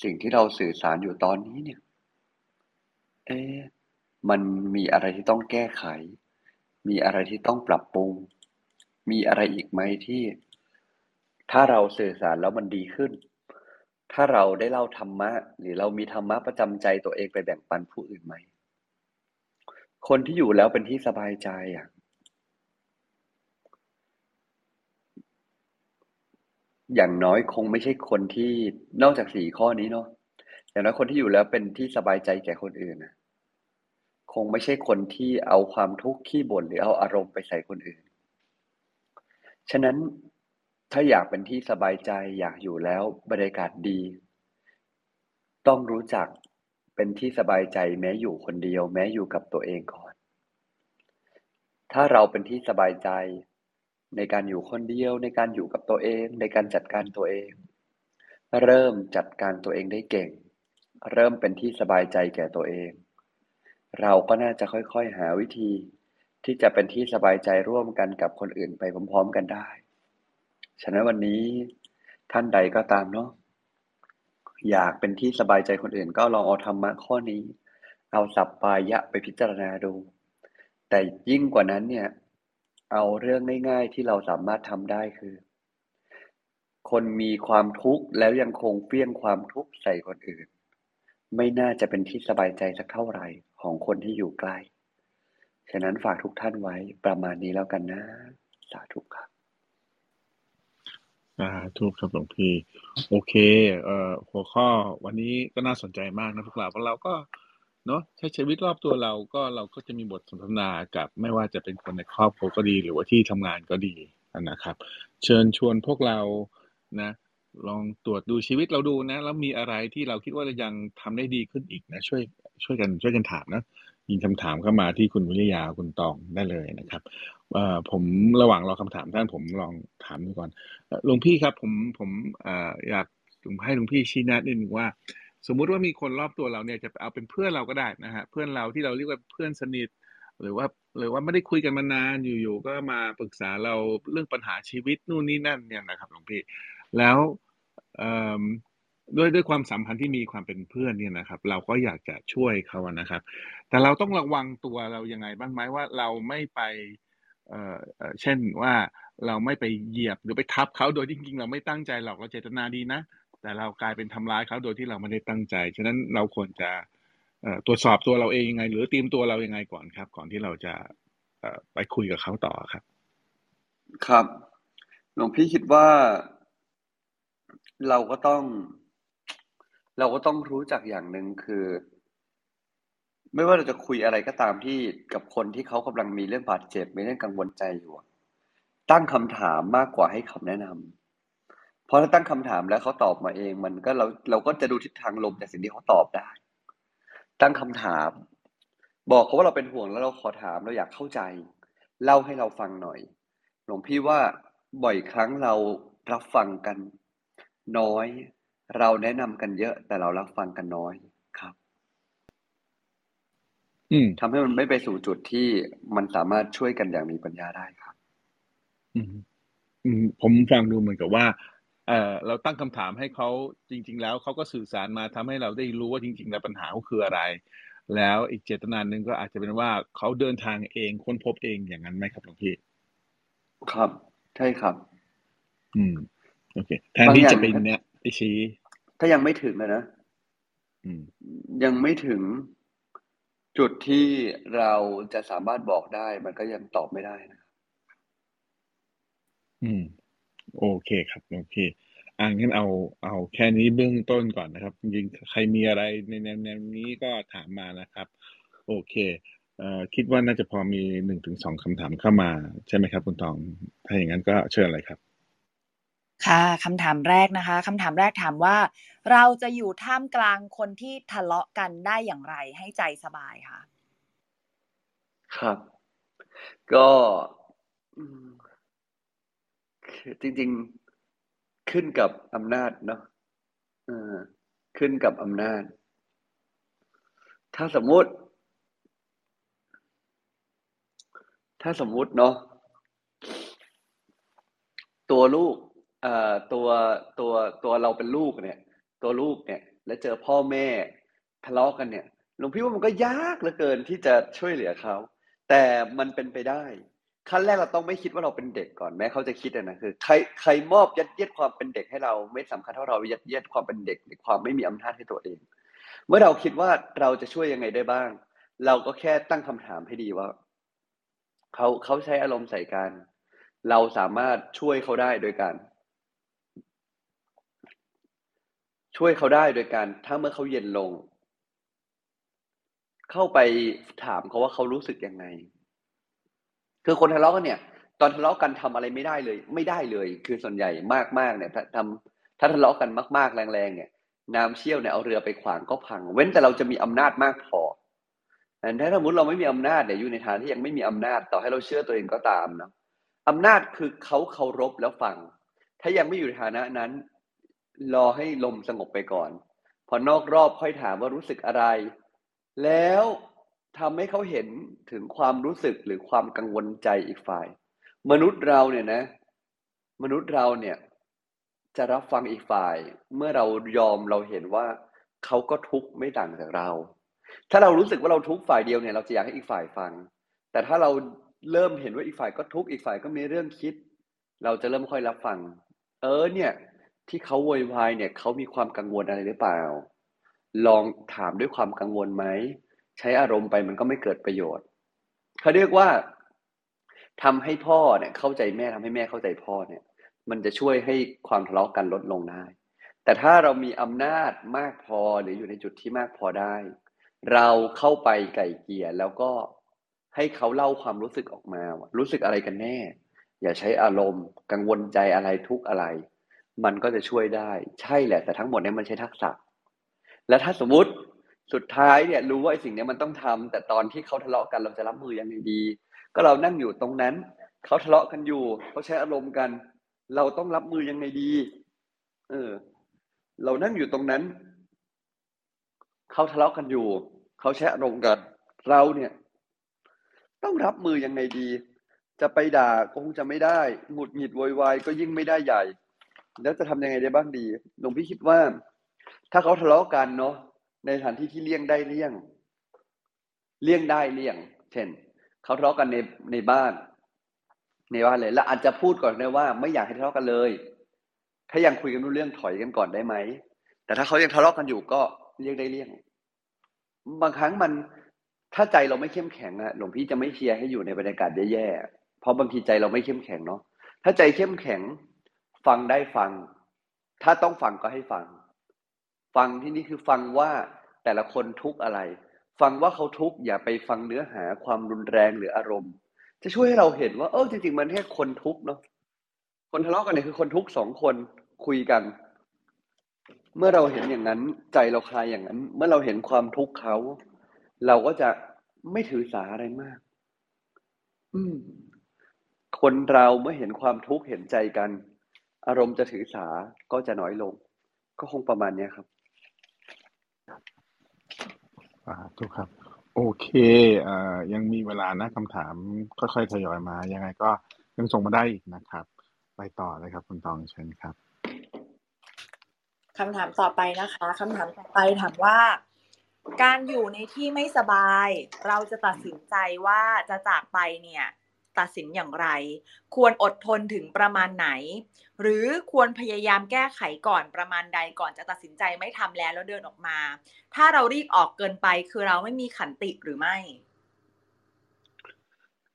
สิ่งที่เราสื่อสารอยู่ตอนนี้เนี่ย เอ๊ะมันมีอะไรที่ต้องแก้ไข มีอะไรที่ต้องปรับปรุง มีอะไรอีกไหมที่ ถ้าเราสื่อสารแล้วมันดีขึ้น ถ้าเราได้เล่าธรรมะ หรือเรามีธรรมะประจำใจตัวเองไปแบ่งปันผู้อื่นไหม คนที่อยู่แล้วเป็นที่สบายใจอะ อย่างน้อยคงไม่ใช่คนที่นอกจากสี่ข้อนี้เนาะอย่างน้อยคนที่อยู่แล้วเป็นที่สบายใจแก่คนอื่นนะคงไม่ใช่คนที่เอาความทุกข์ขี้บ่นหรือเอาอารมณ์ไปใส่คนอื่น ฉะนั้นถ้าอยากเป็นที่สบายใจอยากอยู่แล้วบรรยากาศดี ต้องรู้จักเป็นที่สบายใจแม้อยู่คนเดียว แม้อยู่กับตัวเองก่อน ถ้าเราเป็นที่สบายใจ ในการอยู่คนเดียวในการอยู่กับตัวเอง ในการจัดการตัวเอง เริ่มจัดการตัวเองได้เก่ง เริ่มเป็นที่สบายใจแก่ตัวเอง เราก็น่าจะค่อยๆหาวิธี ที่จะเป็นที่สบายใจร่วมกันกับคนอื่นไปพร้อมๆกันได้ ฉะนั้นวันนี้ท่านใดก็ตามเนาะอยากเป็นที่สบายใจคนอื่น ก็ลองเอาธรรมะข้อนี้ เอาสัปปายะไปพิจารณาดู แต่ยิ่งกว่านั้นเนี่ย เอาเรื่องง่ายๆที่เราสามารถทำได้คือ คนมีความทุกข์แล้วยังคงเฟี้ยงความทุกข์ใส่คนอื่น ไม่น่าจะเป็นที่สบายใจสักเท่าไหร่ของคนที่อยู่ใกล้ ฉะนั้นฝากทุกท่านไว้ประมาณนี้แล้วกันนะ สาธุครับสาธุครับหลวงพี่ โอเค เอ่อหัวข้อวันนี้ก็น่าสนใจมากนะพวกเราเพราะเราก็ เนาะใช้ชีวิตรอบตัวเราก็เราก็จะมีบทสนทนากับ ไม่ว่าจะเป็นคนในครอบครัวก็ดี หรือว่าที่ทำงานก็ดีนะครับ เชิญชวนพวกเรานะ ลองตรวจดูชีวิตเราดูนะ แล้วมีอะไรที่เราคิดว่าเรายังทำได้ดีขึ้นอีกนะ ช่วยช่วยกันช่วยกันถามนะยิงคำถามเข้ามาที่คุณวิริยาคุณตองได้เลยนะครับเอ่อผมระหว่างรอคำถามท่านผมลองถามดูก่อนหลวงพี่ครับผมผมเอ่ออยากให้หลวงพี่ชี้แนะนิดนึงว่า สมมุติว่ามีคนรอบตัวเราเนี่ยจะเอาเป็นเพื่อนเราก็ได้นะฮะเพื่อนเราที่เราเรียกว่าเพื่อนสนิท หรือว่าหรือว่าไม่ได้คุยกันมานานอยู่ๆก็มาปรึกษาเราเรื่องปัญหาชีวิตนู่นนี่นั่นเนี่ยนะครับหลวงพี่แล้วด้วยด้วยความสัมพันธ์ที่มีความเป็นเพื่อนเนี่ยนะครับ เราก็อยากจะช่วยเขานะครับ แต่เราต้องระวังตัวเรายังไงบ้างไหมว่าเราไม่ไปเอ่อเช่นว่าเราไม่ไปเหยียบหรือไปทับเขาโดยจริงๆเราไม่ตั้งใจหรอกเราเจตนาดีนะ แต่เรากลายเป็นทำร้ายเขาโดยที่เราไม่ได้ตั้งใจ ฉะนั้นเราควรจะตรวจสอบตัวเราเองยังไง หรือเตรียมตัวเรายังไงก่อนครับ ก่อนที่เราจะไปคุยกับเขาต่อครับ ครับหลวงพี่คิดว่า เราก็ต้อง เราก็ต้องรู้จักอย่างหนึ่งคือ ไม่ว่าเราจะคุยอะไรก็ตามที่กับคนที่เขากำลังมีเรื่องบาดเจ็บมีเรื่องกังวลใจอยู่ตั้งคำถามมากกว่าให้คำแนะนำเพ ราะถ้าตั้งคำถามแล้วเขาตอบมาเอง มันก็เราเราก็จะดูทิศทางลมจากสิ่งที่เขาตอบได้ ตั้งคำถาม บอกเขาว่าเราเป็นห่วงแล้วเราขอถามเราอยากเข้าใจ เล่าให้เราฟังหน่อย หลวงพี่ว่าบ่อยครั้งเรารับฟังกันน้อย เราแนะนำกันเยอะแต่เรารับฟังกันน้อยครับ อืมทำให้มันไม่ไปสู่จุดที่มันสามารถช่วยกันอย่างมีปัญญาได้ครับ อืมอืมผมฟังดูเหมือนกับว่า เอ่อเราตั้งคำถามให้เขาจริง ๆ แล้วเขาก็สื่อสารมาทำให้เราได้รู้ว่าจริง ๆ แล้วปัญหาเขาคืออะไร แล้วอีกเจตนาหนึ่งก็อาจจะเป็นว่าเขาเดินทางเองค้นพบเองอย่างนั้นไหมครับหลวงพี่ครับ ใช่ครับ อืมโอเคแทนที่จะเป็นเนี่ยไปชี้ถ้ายังไม่ถึงอะนะอืมยังไม่ถึงจุดที่เราจะสามารถบอกได้ มันก็ยังตอบไม่ได้นะอืม โอเคครับ โอเคอ่างั้นเอาเอาแค่นี้เบื้องต้นก่อนนะครับจริงๆใครมีอะไรในแนวแนวนี้ก็ถามมานะครับ โอเคเอ่อคิดว่าน่าจะพอมีหนึ่งถึงสองคำถามเข้ามา ใช่ไหมครับ คุณตอง ถ้าอย่างนั้นก็เชิญเลยครับ ค่ะคำถามแรกนะคะคำถามแรกถามว่า เราจะอยู่ท่ามกลางคนที่ทะเลาะกันได้อย่างไรให้ใจสบายค่ะ ครับ ก็อืมคือ จริง ๆ ขึ้นกับอำนาจเนาะขึ้นกับอำนาจ ถ้าสมมุติ ถ้าสมมุติเนาะตัวลูกอ่อตัวตัวตัวเราเป็นลูกเนี่ย ตัวลูกเนี่ย แล้วเจอพ่อแม่ทะเลาะกันเนี่ยหลวงพี่ว่ามันก็ยากเหลือเกินที่จะช่วยเหลือเขา แต่มันเป็นไปได้ ขั้นแรกเราต้องไม่คิดว่าเราเป็นเด็กก่อนแม้เขาจะคิดนะคือใครใครมอบยัดเยียดความเป็นเด็กให้เราไม่สำคัญเท่าเรายัดเยียดความเป็นเด็กหรือความไม่มีอำนาจให้ตัวเอง เมื่อเราคิดว่าเราจะช่วยยังไงได้บ้าง เราก็แค่ตั้งคำถามให้ดีว่าเขาเขาใช้อารมณ์ใส่กันเราสามารถช่วยเขาได้โดยการ ช่วยเขาได้โดยการ ถ้าเมื่อเขาเย็นลง เข้าไปถามเขาว่าเขารู้สึกยังไง คือคนทะเลาะกันเนี่ย ตอนทะเลาะกันทำอะไรไม่ได้เลย ไม่ได้เลย คือส่วนใหญ่มากๆเนี่ยถ้าทำถ้าทะเลาะกันมาก ๆ แรงๆเนี่ยน้ำเชี่ยวเนี่ยเอาเรือไปขวางก็พัง เว้นแต่เราจะมีอำนาจมากพอแต่ถ้าสมมติเราไม่มีอำนาจเนี่ยอยู่ในฐานที่ยังไม่มีอำนาจต่อให้เราเชื่อตัวเองก็ตามนะอำนาจคือเขาเคารพแล้วฟัง ถ้ายังไม่อยู่ในฐานะนั้น รอให้ลมสงบไปก่อน พอนอกรอบค่อยถามว่ารู้สึกอะไร แล้ว ทำให้เขาเห็นถึงความรู้สึกหรือความกังวลใจอีกฝ่าย มนุษย์เราเนี่ยนะ มนุษย์เราเนี่ย จะรับฟังอีกฝ่าย เมื่อเรายอมเราเห็นว่าเขาก็ทุกข์ไม่ต่างจากเรา ถ้าเรารู้สึกว่าเราทุกข์ฝ่ายเดียวเนี่ย เราจะอยากให้อีกฝ่ายฟัง แต่ถ้าเราเริ่มเห็นว่าอีกฝ่ายก็ทุกข์อีกฝ่ายก็มีเรื่องคิด เราจะเริ่มค่อยรับฟัง เออเนี่ย ที่เขาโวยวายเนี่ยเขามีความกังวลอะไรหรือเปล่า ลองถามด้วยความกังวลไหม ใช้อารมณ์ไปมันก็ไม่เกิดประโยชน์เขาเรียกว่าทำให้พ่อเนี่ยเข้าใจแม่ทำให้แม่เข้าใจพ่อเนี่ย มันจะช่วยให้ความทะเลาะกันลดลงได้ แต่ถ้าเรามีอำนาจมากพอหรืออยู่ในจุดที่มากพอได้ เราเข้าไปไก่เกลี่ยแล้วก็ให้เขาเล่าความรู้สึกออกมาว่ารู้สึกอะไรกันแน่ อย่าใช้อารมณ์ กังวลใจอะไรทุกอะไร มันก็จะช่วยได้ ใช่แหละ แต่ทั้งหมดนี่ยมันใช้ทักษะ และถ้าสมมติ สุดท้ายเนี่ยรู้ว่าไอ้สิ่งเนี้ยมันต้องทำแต่ตอนที่เขาทะเลาะกันเราจะรับมือยังไงดี ก็เรานั่งอยู่ตรงนั้นเขาทะเลาะกันอยู่เขาใช้อารมณ์กัน เราต้องรับมือยังไงดี เออ เรานั่งอยู่ตรงนั้นเขาทะเลาะกันอยู่เขาใช้อารมณ์กัน เราเนี่ย ต้องรับมือยังไงดี จะไปด่าก็คงจะไม่ได้หงุดหงิดโวยวายก็ยิ่งไม่ได้ใหญ่ แล้วจะทำยังไงได้บ้างดีหลวงพี่คิดว่า ถ้าเขาทะเลาะกันเนาะ ในสถานที่ที่เลี่ยงได้เลี่ยง เลี่ยงได้เลี่ยง เช่นเขาทะเลาะกันในในบ้าน ในบ้านเลย แล้วอาจจะพูดก่อนได้ว่า ไม่อยากให้ทะเลาะกันเลย ถ้ายังคุยกันรู้เรื่องถอยกันก่อนได้ไหมแต่ถ้าเขายังทะเลาะกันอยู่ก็เลี่ยงได้เลี่ยง บางครั้งมันถ้าใจเราไม่เข้มแข็งอะหลวงพี่จะไม่เชียร์ให้อยู่ในบรรยากาศแย่ๆเพราะบางทีใจเราไม่เข้มแข็งเนาะถ้าใจเข้มแข็ง ฟังได้ฟัง ถ้าต้องฟังก็ให้ฟัง ฟังที่นี่คือฟังว่าแต่ละคนทุกอะไร ฟังว่าเขาทุกอย่าไปฟังเนื้อหาความรุนแรงหรืออารมณ์ จะช่วยให้เราเห็นว่าเออจริง ๆ มันแค่คนทุกเนาะคนทะเลาะกันเนี่ยคือคนทุกสองคนคุยกัน เมื่อเราเห็นอย่างนั้นใจเราคลายอย่างนั้น เมื่อเราเห็นความทุกข์เขาเราก็จะไม่ถือสาอะไรมาก อืม คนเราเมื่อเห็นความทุกข์เห็นใจกัน อารมณ์จะถือสาก็จะน้อยลง ก็คงประมาณเนี้ยครับ อ่าทุกครับ โอเค อ่ยังมีเวลานะคำถามค่อย ๆ ทยอยมา ยังไงก็ยังส่งมาได้อีกนะครับ ไปต่อเลยครับ คุณตองเชิญครับ คำถามต่อไปนะคะคำถามต่อไปถามว่า การอยู่ในที่ไม่สบาย เราจะตัดสินใจว่าจะจากไปเนี่ย ตัดสินอย่างไร ควรอดทนถึงประมาณไหน หรือควรพยายามแก้ไขก่อนประมาณใดก่อนจะตัดสินใจไม่ทำแล้วแล้วเดินออกมา ถ้าเรารีบออกเกินไปคือเราไม่มีขันติหรือไม่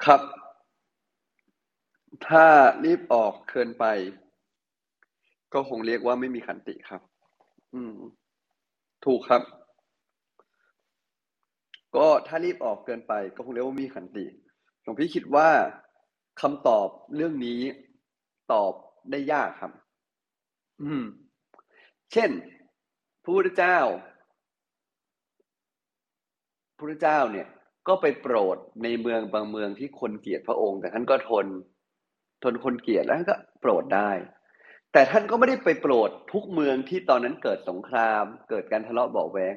ครับ ถ้ารีบออกเกินไป ก็คงเรียกว่าไม่มีขันติครับ อืม ถูกครับ ก็ถ้ารีบออกเกินไป ก็คงเรียกว่ามีขันติ ลวงพี่คิดว่าคำตอบเรื่องนี้ตอบได้ยากครับ อืม เช่นพระพุทธเจ้าพระพุทธเจ้าเนี่ยก็ไปโปรดในเมืองบางเมืองที่คนเกลียดพระองค์ แต่ท่านก็ทน ทนคนเกลียดแล้วท่านก็โปรดได้ แต่ท่านก็ไม่ได้ไปโปรดทุกเมืองที่ตอนนั้นเกิดสงคราม เกิดการทะเลาะเบาะแวง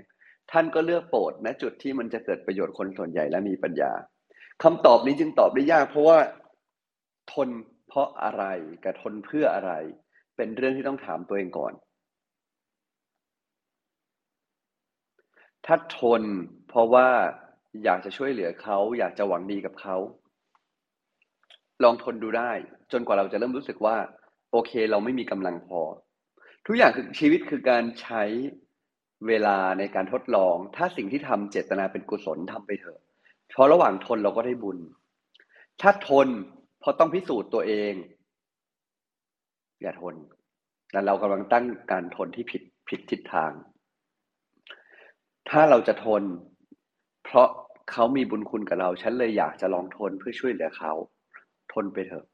ท่านก็เลือกโปรดณจุดที่มันจะเกิดประโยชน์คนส่วนใหญ่และมีปัญญา คำตอบนี้จึงตอบได้ยาก เพราะว่าทนเพราะอะไรกับทนเพื่ออะไร เป็นเรื่องที่ต้องถามตัวเองก่อน ถ้าทนเพราะว่าอยากจะช่วยเหลือเขา อยากจะหวังดีกับเขา ลองทนดูได้ จนกว่าเราจะเริ่มรู้สึกว่า โอเคเราไม่มีกำลังพอ ทุกอย่างคือชีวิตคือการใช้เวลาในการทดลอง ถ้าสิ่งที่ทำเจตนาเป็นกุศลทำไปเถอะ เพราะระหว่างทนเราก็ได้บุญ ถ้าทนเพราะต้องพิสูจน์ตัวเอง อย่าทนแต่เรากำลังตั้งการทนที่ผิดผิดทิศทาง ถ้าเราจะทน เพราะเขามีบุญคุณกับเรา ฉันเลยอยากจะลองทนเพื่อช่วยเหลือเขา ทนไปเถอะ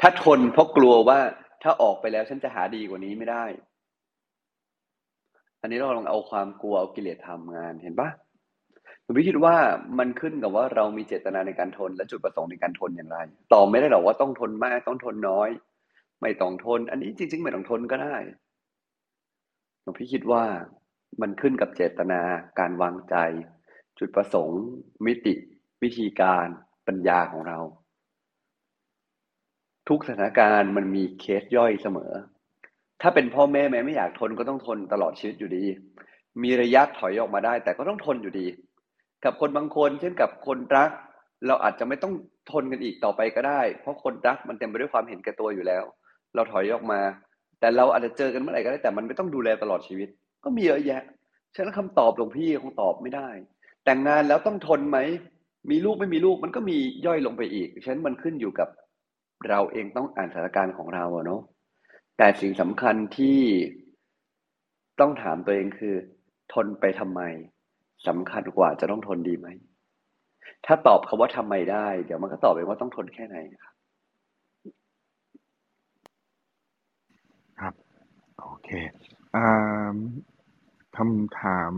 ถ้าทนเพราะกลัวว่าถ้าออกไปแล้วฉันจะหาดีกว่านี้ไม่ได้ อันนี้เราลองเอาความกลัวเอากิเลสทำงานเห็นปะผมพี่คิดว่ามันขึ้นกับว่าเรามีเจตนาในการทนและจุดประสงค์ในการทนอย่างไรตอบไม่ได้หรอกว่าต้องทนมากต้องทนน้อย ไม่ต้องทน อันนี้จริง ๆ ไม่ต้องทนก็ได้ผมพี่คิดว่ามันขึ้นกับเจตนาการวางใจ จุดประสงค์ มิติ วิธีการปัญญาของเรา ทุกสถานการณ์มันมีเคสย่อยเสมอ ถ้าเป็นพ่อแม่แม่ไม่อยากทนก็ต้องทนตลอดชีวิตอยู่ดี มีระยะถอยออกมาได้ แต่ก็ต้องทนอยู่ดี กับคนบางคน เช่นกับคนรัก เราอาจจะไม่ต้องทนกันอีกต่อไปก็ได้ เพราะคนรักมันเต็มไปด้วยความเห็นแก่ตัวอยู่แล้ว เราถอยออกมา แต่เราอาจจะเจอกันเมื่อไหร่ก็ได้แต่มันไม่ต้องดูแลตลอดชีวิต ก็มีเยอะแยะฉะนั้นคำตอบหลวงพี่คงตอบไม่ได้ แต่งงานแล้วต้องทนไหมมีลูกไม่มีลูกมันก็มีย่อยลงไปอีกฉะนั้นมันขึ้นอยู่กับเราเองต้องอ่านสถานการณ์ของเราเนาะ แต่สิ่งสำคัญที่ต้องถามตัวเองคือ ทนไปทำไมสำคัญกว่าจะต้องทนดีไหม ถ้าตอบคาว่าทำไมได้ เดี๋ยวมันก็ตอบเองว่าต้องทนแค่ไหนนะครับ ครับ โอเคอ่าคำถาม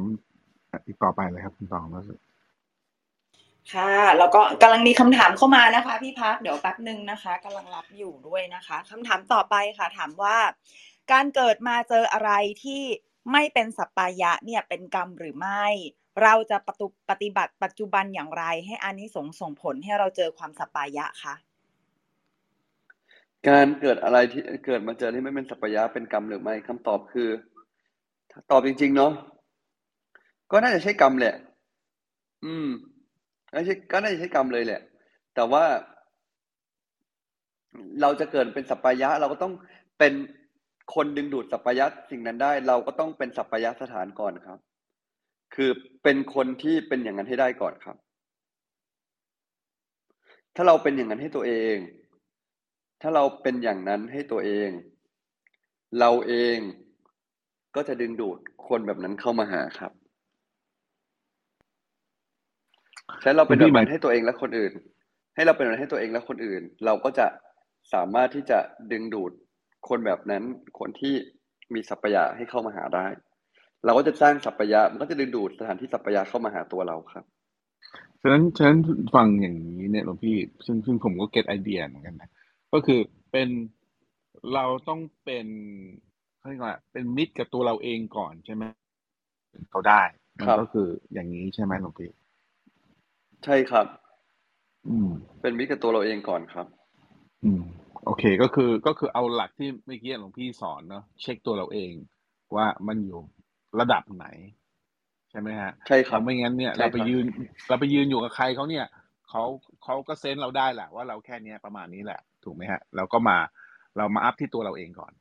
อีกต่อไปเลยครับคุณตองรู้สึก ค่ะ แล้วก็กำลังมีคำถามเข้ามานะคะ พี่พักเดี๋ยวแป๊บหนึ่งนะคะกำลังรับอยู่ด้วยนะคะคำถามต่อไปค่ะ ถามว่า การเกิดมาเจออะไรที่ไม่เป็นสัปปายะเนี่ยเป็นกรรมหรือไม่ เราจะปฏิปฏิบัติปัจจุบันอย่างไร ให้อานิสงส์ส่งผลให้เราเจอความสัปปายะคะการเกิดอะไรที่เกิดมาเจอที่ไม่เป็นสัพพยะเป็นกรรมหรือไม่คำตอบคือตอบจริง ๆ เนาะก็น่าจะใช่กรรมแหละ อืม ไม่ใช่ก็น่าจะใช่กรรมเลยแหละ แต่ว่า เราจะเกิดเป็นสัพพยะ เราก็ต้องเป็นคนดึงดูดสัพพยะสิ่งนั้นได้ เราก็ต้องเป็นสัพพยะสถานก่อนครับ คือเป็นคนที่เป็นอย่างนั้นให้ได้ก่อนครับ ถ้าเราเป็นอย่างนั้นให้ตัวเอง ถ้าเราเป็นอย่างนั้นให้ตัวเอง เราเองก็จะดึงดูดคนแบบนั้นเข้ามาหาครับ ใช้เราเป็นแบบนั้นให้ตัวเองและคนอื่น ให้เราเป็นแบบนั้นให้ตัวเองและคนอื่น เราก็จะสามารถที่จะดึงดูดคนแบบนั้น คนที่มีสัพพยะให้เข้ามาหาได้ เราก็จะสร้างสัพพยะมันก็จะดึงดูดสถานที่สัพพยะเข้ามาหาตัวเราครับฉะนั้นฉะนั้นฟังอย่างนี้เนี่ยหลวงพี่ซึ่งซึ่งผมก็เก็ตไอเดียเหมือนกันนะก็คือเป็นเราต้องเป็นเขาเรียกว่าเป็นมิตรกับตัวเราเองก่อนใช่ไหมเขาได้มันครับก็คืออย่างนี้ใช่ไหมหลวงพี่ ใช่ครับ อืม เป็นมิตรกับตัวเราเองก่อนครับ อืม โอเคก็คือก็คือเอาหลักที่เมื่อกี้หลวงพี่สอนเนาะเช็คตัวเราเองว่ามันอยู่ระดับไหน ใช่ไหมฮะใช่ครับเราไม่งั้นเนี่ยใช่เราไปครับยืน เราไปยืนอยู่กับใครเขาเนี่ยเขาเขาก็เซนส์เราได้แหละว่าเราแค่เนี้ยประมาณนี้แหละ ถูกไหมฮะ เราก็มาเรามาอัพที่ตัวเราเองก่อน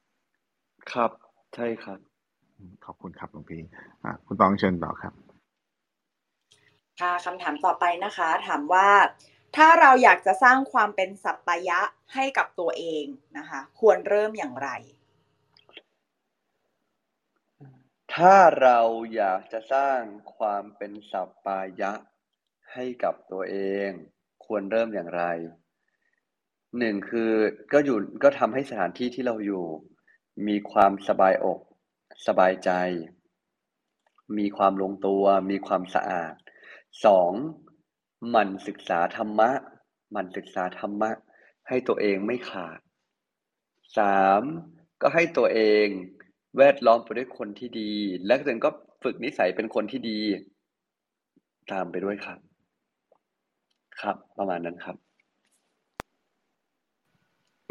ครับ ใช่ครับอืมขอบคุณครับหลวงพี่อะคุณตองเชิญต่อครับ ค่ะคำถามต่อไปนะคะ ถามว่า ถ้าเราอยากจะสร้างความเป็นสัปปายะให้กับตัวเองนะคะ ควรเริ่มอย่างไร ถ้าเราอยากจะสร้างความเป็นสัปปายะให้กับตัวเอง ควรเริ่มอย่างไรหนึ่งคือก็อยู่ก็ทำให้สถานที่ที่เราอยู่ มีความสบายอก สบายใจ มีความลงตัว มีความสะอาด สองหมั่นศึกษาธรรมะหมั่นศึกษาธรรมะ ให้ตัวเองไม่ขาดสามก็ให้ตัวเองแวดล้อมไปด้วยคนที่ดี และตัวเองก็ฝึกนิสัยเป็นคนที่ดี ตามไปด้วยครับ ครับ ประมาณนั้นครับ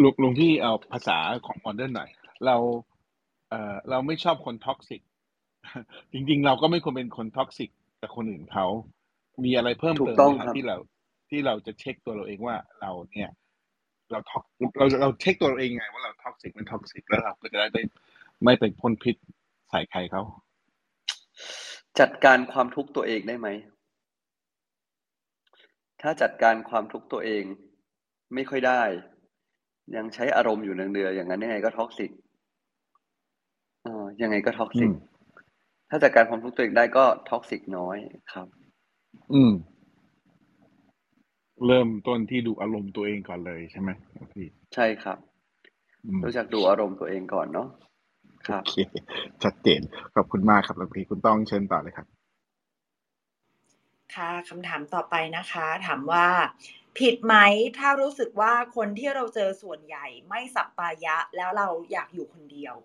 หลวงหลวงพี่เอาภาษาของ modern หน่อย เราเอ่อเราไม่ชอบคน toxic จริง ๆ เราก็ไม่ควรเป็นคน toxic กับคนอื่นเขา มีอะไรเพิ่มถูกเติมต้องไหมคครัรับบที่เราที่เราจะเช็คตัวเราเองว่าเราเนี่ย เรา tox เราเราเช็คตัวเราเองไง ว่าเรา toxic ไม่ toxic แล้วเราก็จะได้ไม่ไม่ไปพ่นพิษใส่ใครเขาจัดการความทุกข์ตัวเองได้ไหม ถ้าจัดการความทุกข์ตัวเองไม่ค่อยได้ ยังใช้อารมณ์อยู่เนืองๆอย่างนั้นยังไงก็ toxic เออยังไงก็ toxic อืมถ้าจัดการความทุกข์ตัวเองได้ก็ toxic น้อยครับ อืม เริ่มต้นที่ดูอารมณ์ตัวเองก่อนเลยใช่ไหมหลวงพี่ใช่ครับ อืมรู้จักดูอารมณ์ตัวเองก่อนเนาะครับโอเคชัดเจนขอบคุณมากครับหลวงพี่คุณต้องเชิญต่อเลยครับ ค่ะคำถามต่อไปนะคะ ถามว่า ผิดไหมถ้ารู้สึกว่าคนที่เราเจอส่วนใหญ่ไม่สัปปายะแล้วเราอยากอยู่คนเดียว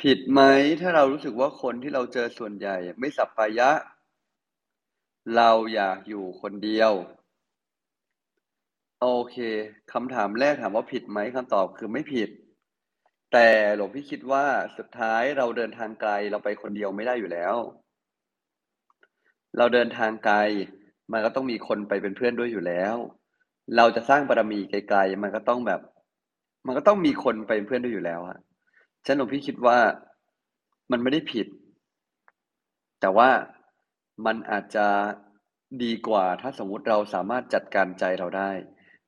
ผิดไหมถ้าเรารู้สึกว่าคนที่เราเจอส่วนใหญ่ ไม่สัปปายะ เราอยากอยู่คนเดียว โอเคคำถามแรกถามว่าผิดไหมคำตอบคือไม่ผิด แต่หลวงพี่คิดว่าสุดท้ายเราเดินทางไกลเราไปคนเดียวไม่ได้อยู่แล้ว เราเดินทางไกล มันก็ต้องมีคนไปเป็นเพื่อนด้วยอยู่แล้ว เราจะสร้างบารมีไกลๆ มันก็ต้องแบบ มันก็ต้องมีคนไปเป็นเพื่อนด้วยอยู่แล้วอะฉันหลวงพี่คิดว่ามันไม่ได้ผิด แต่ว่า มันอาจจะดีกว่าถ้าสมมุติเราสามารถจัดการใจเราได้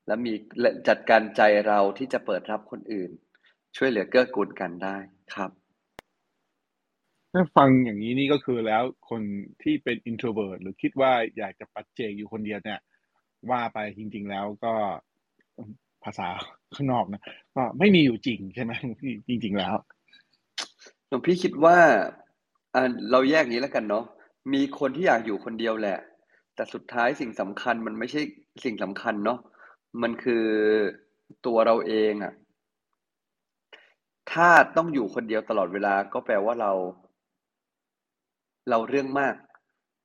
และมีและจัดการใจเราที่จะเปิดรับคนอื่น ช่วยเหลือเกื้อกูลกันได้ครับถ้าฟังอย่างนี้นี่ก็คือแล้วคนที่เป็น introvert หรือคิดว่าอยากจะปัจเจกอยู่คนเดียวเนี่ย ว่าไปจริง ๆ แล้วก็ภาษาข้างนอกนะก็ไม่มีอยู่จริงใช่ไหมจริง ๆ แล้วหลวงพี่คิดว่าอ่าเราแยกอย่างนี้แล้วกันเนาะ มีคนที่อยากอยู่คนเดียวแหละ แต่สุดท้ายสิ่งสำคัญมันไม่ใช่สิ่งสำคัญเนาะมันคือตัวเราเองอะถ้าต้องอยู่คนเดียวตลอดเวลาก็แปลว่าเรา เราเรื่องมาก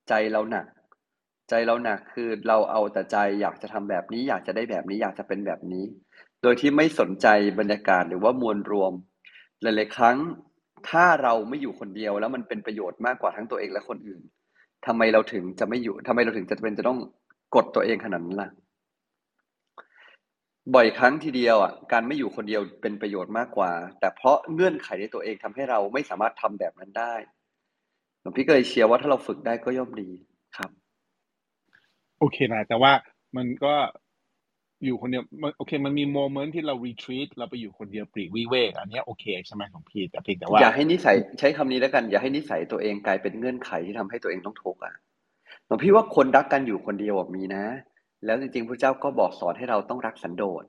ใจเราหนัก ใจเราหนักคือเราเอาแต่ใจอยากจะทำแบบนี้ อยากจะได้แบบนี้ อยากจะเป็นแบบนี้ โดยที่ไม่สนใจบรรยากาศหรือว่ามวลรวมหลายๆครั้งถ้าเราไม่อยู่คนเดียวแล้วมันเป็นประโยชน์มากกว่าทั้งตัวเองและคนอื่น ทำไมเราถึงจะไม่อยู่ทำไมเราถึงจะเป็นจะต้องกดตัวเองขนาดนั้นล่ะ บ่อยครั้งทีเดียวอะการไม่อยู่คนเดียวเป็นประโยชน์มากกว่า แต่เพราะเงื่อนไขในตัวเองทำให้เราไม่สามารถทำแบบนั้นได้หลวงพี่ก็เลยเชียร์ว่าถ้าเราฝึกได้ก็ย่อมดีครับ โอเคนะแต่ว่ามันก็ อยู่คนเดียวมันโอเค มันมีโมเมนต์ที่เรา retreat เราไปอยู่คนเดียวปลีกวิเวกอันเนี้ยโอเคใช่ไหมของพี่แต่เพียงแต่ว่า อย่าให้นิสัยใช้คำนี้แล้วกัน อย่าให้นิสัยตัวเองกลายเป็นเงื่อนไขที่ทำให้ตัวเองต้องทุกข์อะหลวงพี่ว่าคนรักกันอยู่คนเดียวอะมีนะ แล้วจริงๆพระเจ้าก็บอกสอนให้เราต้องรักสันโดษ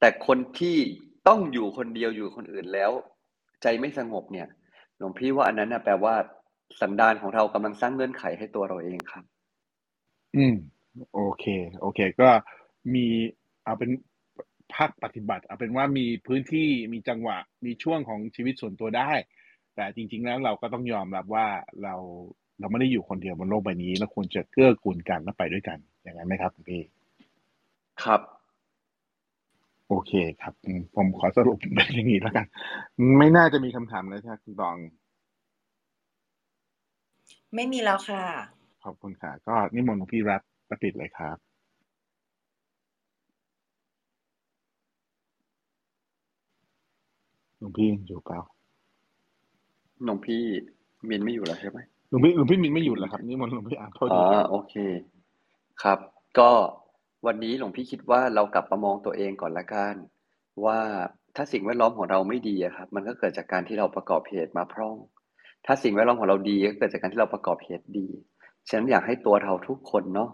แต่คนที่ต้องอยู่คนเดียวอยู่คนอื่นแล้ว ใจไม่สงบเนี่ย หลวงพี่ว่าอันนั้นนะแปลว่าสันดานของเรากำลังสร้างเงื่อนไขให้ตัวเราเองครับ อืม โอเค โอเค ก็มี เอาเป็นภาคปฏิบัติ เอาเป็นว่ามีพื้นที่มีจังหวะมีช่วงของชีวิตส่วนตัวได้ แต่จริง ๆ แล้วเราก็ต้องยอมรับว่าเราเราไม่ได้อยู่คนเดียวบนโลกใบนี้เราควรจะเกื้อกูลกันและไปด้วยกันอย่างนั้นไหมครับคุณพี่ครับ โอเคครับอืมผมขอสรุปเป็นอย่างนี้แล้วกัน ไม่น่าจะมีคำถามแล้วใช่ไหมคุณตอง ไม่มีแล้วค่ะ ขอบคุณค่ะ ก็นิมนต์หลวงพี่รับประปิดเลยครับ หลวงพี่อยู่เปล่าหลวงพี่มินไม่อยู่แล้วใช่ไหมหลวงพี่หลวงพี่มินไม่อยู่แล้วครับนิมนต์หลวงพี่อ่านโทษอ๋ดีอครับโอเค ครับ ก็วันนี้หลวงพี่คิดว่าเรากลับมามองตัวเองก่อนละกันว่าถ้าสิ่งแวดล้อมของเราไม่ดีอะครับ มันก็เกิดจากการที่เราประกอบเหตุมาพร่อง ถ้าสิ่งแวดล้อมของเราดีก็เกิดจากการที่เราประกอบเหตุดีฉะนั้นอยากให้ตัวเราทุกคนเนาะ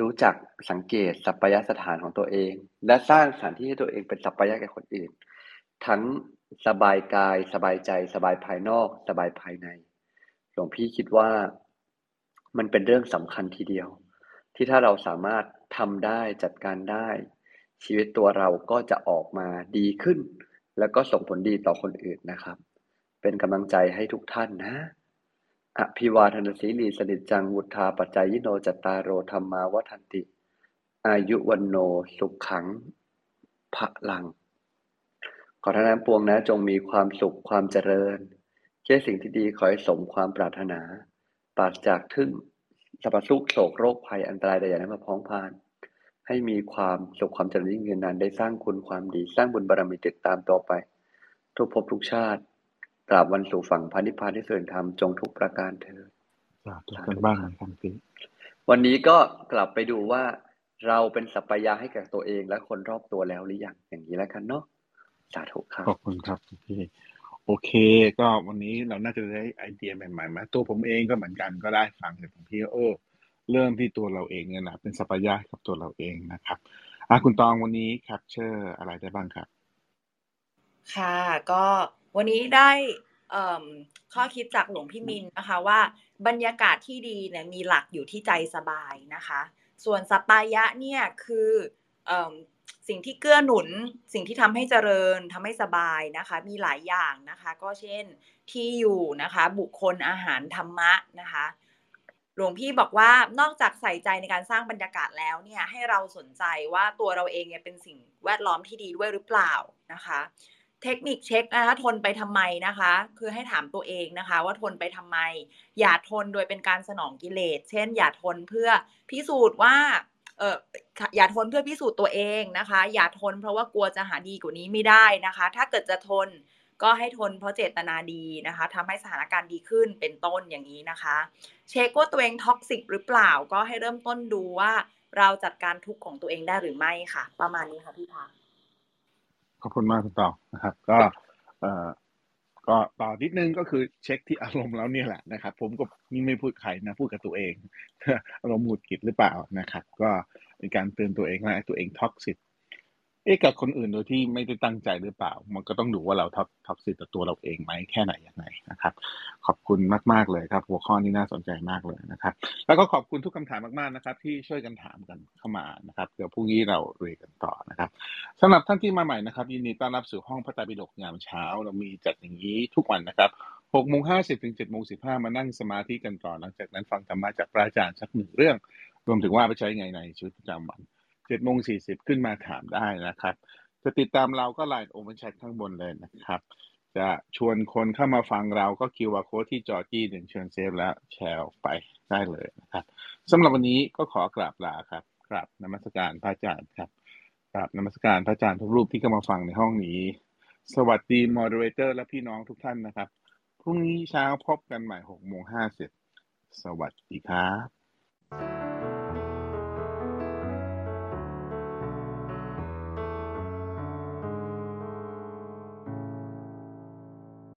รู้จักสังเกตสัปปายะสถานของตัวเอง และสร้างสถานที่ให้ตัวเองเป็นสัปปายะแก่คนอื่น ทั้ง สบายกาย สบายใจ สบายภายนอก สบายภายใน หลวงพี่คิดว่ามันเป็นเรื่องสำคัญทีเดียว ที่ถ้าเราสามารถทำได้จัดการได้ ชีวิตตัวเราก็จะออกมาดีขึ้น แล้วก็ส่งผลดีต่อคนอื่นนะครับ เป็นกำลังใจให้ทุกท่านนะอภิวาทนาสีลีสนิจจังวุธาปัจจายโนจตตารโรธรรมาวัฒนติ อายุวันโนสุขขังพระลัง ขอท่านทั้งปวงนะจงมีความสุขความเจริญแค่สิ่งที่ดีขอให้สมความปรารถนา ปราศจากทึ่งสรรพทุกข์โศกโรคภัยอันตรายใดๆนั้นมาพ้องพาน ให้มีความสุขความเจริญยิ่งยืนนานได้สร้างคุณความดี สร้างบุญบารมีติดตามต่อไป ทุกภพทุกชาติตราบวันสู่ฝั่งพระนิพพานที่เสื่อธรรมจงทุกประการเถิดสาธุกันบ้างนะครับพี่วันนี้ก็กลับไปดูว่าเราเป็นสัปปายะให้กับตัวเองและคนรอบตัวแล้วหรือยังอย่างนี้แล้วกันเนาะ สาธุครับขอบคุณครับพี่โอเค ก็วันนี้เราน่าจะได้ไอเดียใหม่ๆมาตัวผมเองก็เหมือนกันก็ได้ฟังจากของพี่เออเริ่มที่ตัวเราเองเนี่ยนะเป็นสัปปายะกับตัวเราเองนะครับอะคุณตองวันนี้ capture อะไรได้บ้างครับ ค่ะก็วันนี้ได้เอิ่มข้อคิดจากหลวงพี่มินนะคะว่า บรรยากาศที่ดีเนี่ยมีหลักอยู่ที่ใจสบายนะคะ ส่วนสัปปายะเนี่ยคือเอิ่ม สิ่งที่เกื้อหนุนสิ่งที่ทำให้เจริญทำให้สบายนะคะ มีหลายอย่างนะคะ ก็เช่นที่อยู่นะคะ บุคคลอาหารธรรมะนะคะ หลวงพี่บอกว่านอกจากใส่ใจในการสร้างบรรยากาศแล้วเนี่ยให้เราสนใจว่าตัวเราเองเนี่ยเป็นสิ่งแวดล้อมที่ดีด้วยหรือเปล่านะคะ เทคนิคเช็คนะคะทนไปทำไมนะคะ คือให้ถามตัวเองนะคะ ว่าทนไปทำไม อย่าทนโดยเป็นการสนองกิเลส เช่น อย่าทนเพื่อพิสูจน์ว่า เอออย่าทนเพื่อพิสูจน์ตัวเองนะคะ อย่าทนเพราะว่ากลัวจะหาดีกว่านี้ไม่ได้นะคะ ถ้าเกิดจะทนก็ให้ทนเพราะเจตนาดีนะคะทำให้สถานการณ์ดีขึ้นเป็นต้นอย่างนี้นะคะ เช็คว่าตัวเอง toxic หรือเปล่าก็ให้เริ่มต้นดูว่าเราจัดการทุกข์ของตัวเองได้หรือไม่ค่ะ ประมาณนี้ค่ะพี่พักขอบคุณมากคุณต่อนะครับ ก็เอ่อ ก็ต่อนิดนึงก็คือเช็คที่อารมณ์แล้วเนี่ยแหละนะครับ ผมก็นี่ไม่พูดใครนะพูดกับตัวเอง อารมณ์หงุดหงิดหรือเปล่านะครับ ก็เป็นการเตือนตัวเองว่าตัวเอง toxic เอ๊ะกับคนอื่นโดยที่ไม่ได้ตั้งใจหรือเปล่า มันก็ต้องดูว่าเรา tox toxic ต่อตัวเราเองไหมแค่ไหนยังไงนะครับ ขอบคุณมากๆเลยครับ หัวข้อนี้น่าสนใจมากเลยนะครับ แล้วก็ขอบคุณทุกคำถามมากๆนะครับ ที่ช่วยกันถามกันเข้ามานะครับเดี๋ยวพรุ่งนี้เราเรียนกันต่อนะครับสำหรับท่านที่มาใหม่นะครับ ยินดีต้อนรับสู่ห้องพระไตรปิฎกยามเช้า เรามีจัดอย่างนี้ทุกวันนะครับหกโมงห้าสิบถึงเจ็ดโมงสิบห้ามานั่งสมาธิกันก่อนหลังจากนั้นฟังธรรมะจากพระอาจารย์สักหนึ่งเรื่อง รวมถึงว่าไปใช้ไงในชีวิตประจำวัน จ็ดโมงสี่สิบขึ้นมาถามได้นะครับ จะติดตามเราก็ไลน์โอเ n นแชทข้างบนเลยนะครับ จะชวนคนเข้ามาฟังเราก็คิวอาร์โค้ดที่จอจี้หนึ่งเชิญเซฟแล้วแชร์ออกไปได้เลยนะครับสำหรับวันนี้ก็ขอกราบลาครับกราบนมัสการพระอาจารย์ครับกราบนมัสการพระอาจารย์ทุกรูปที่เข้ามาฟังในห้องนี้ สวัสดีมอดเรเตอร์และพี่น้องทุกท่านนะครับพรุ่งนี้เช้าพบกันใหม่หกโมงห้าสิบสวัสดีครับ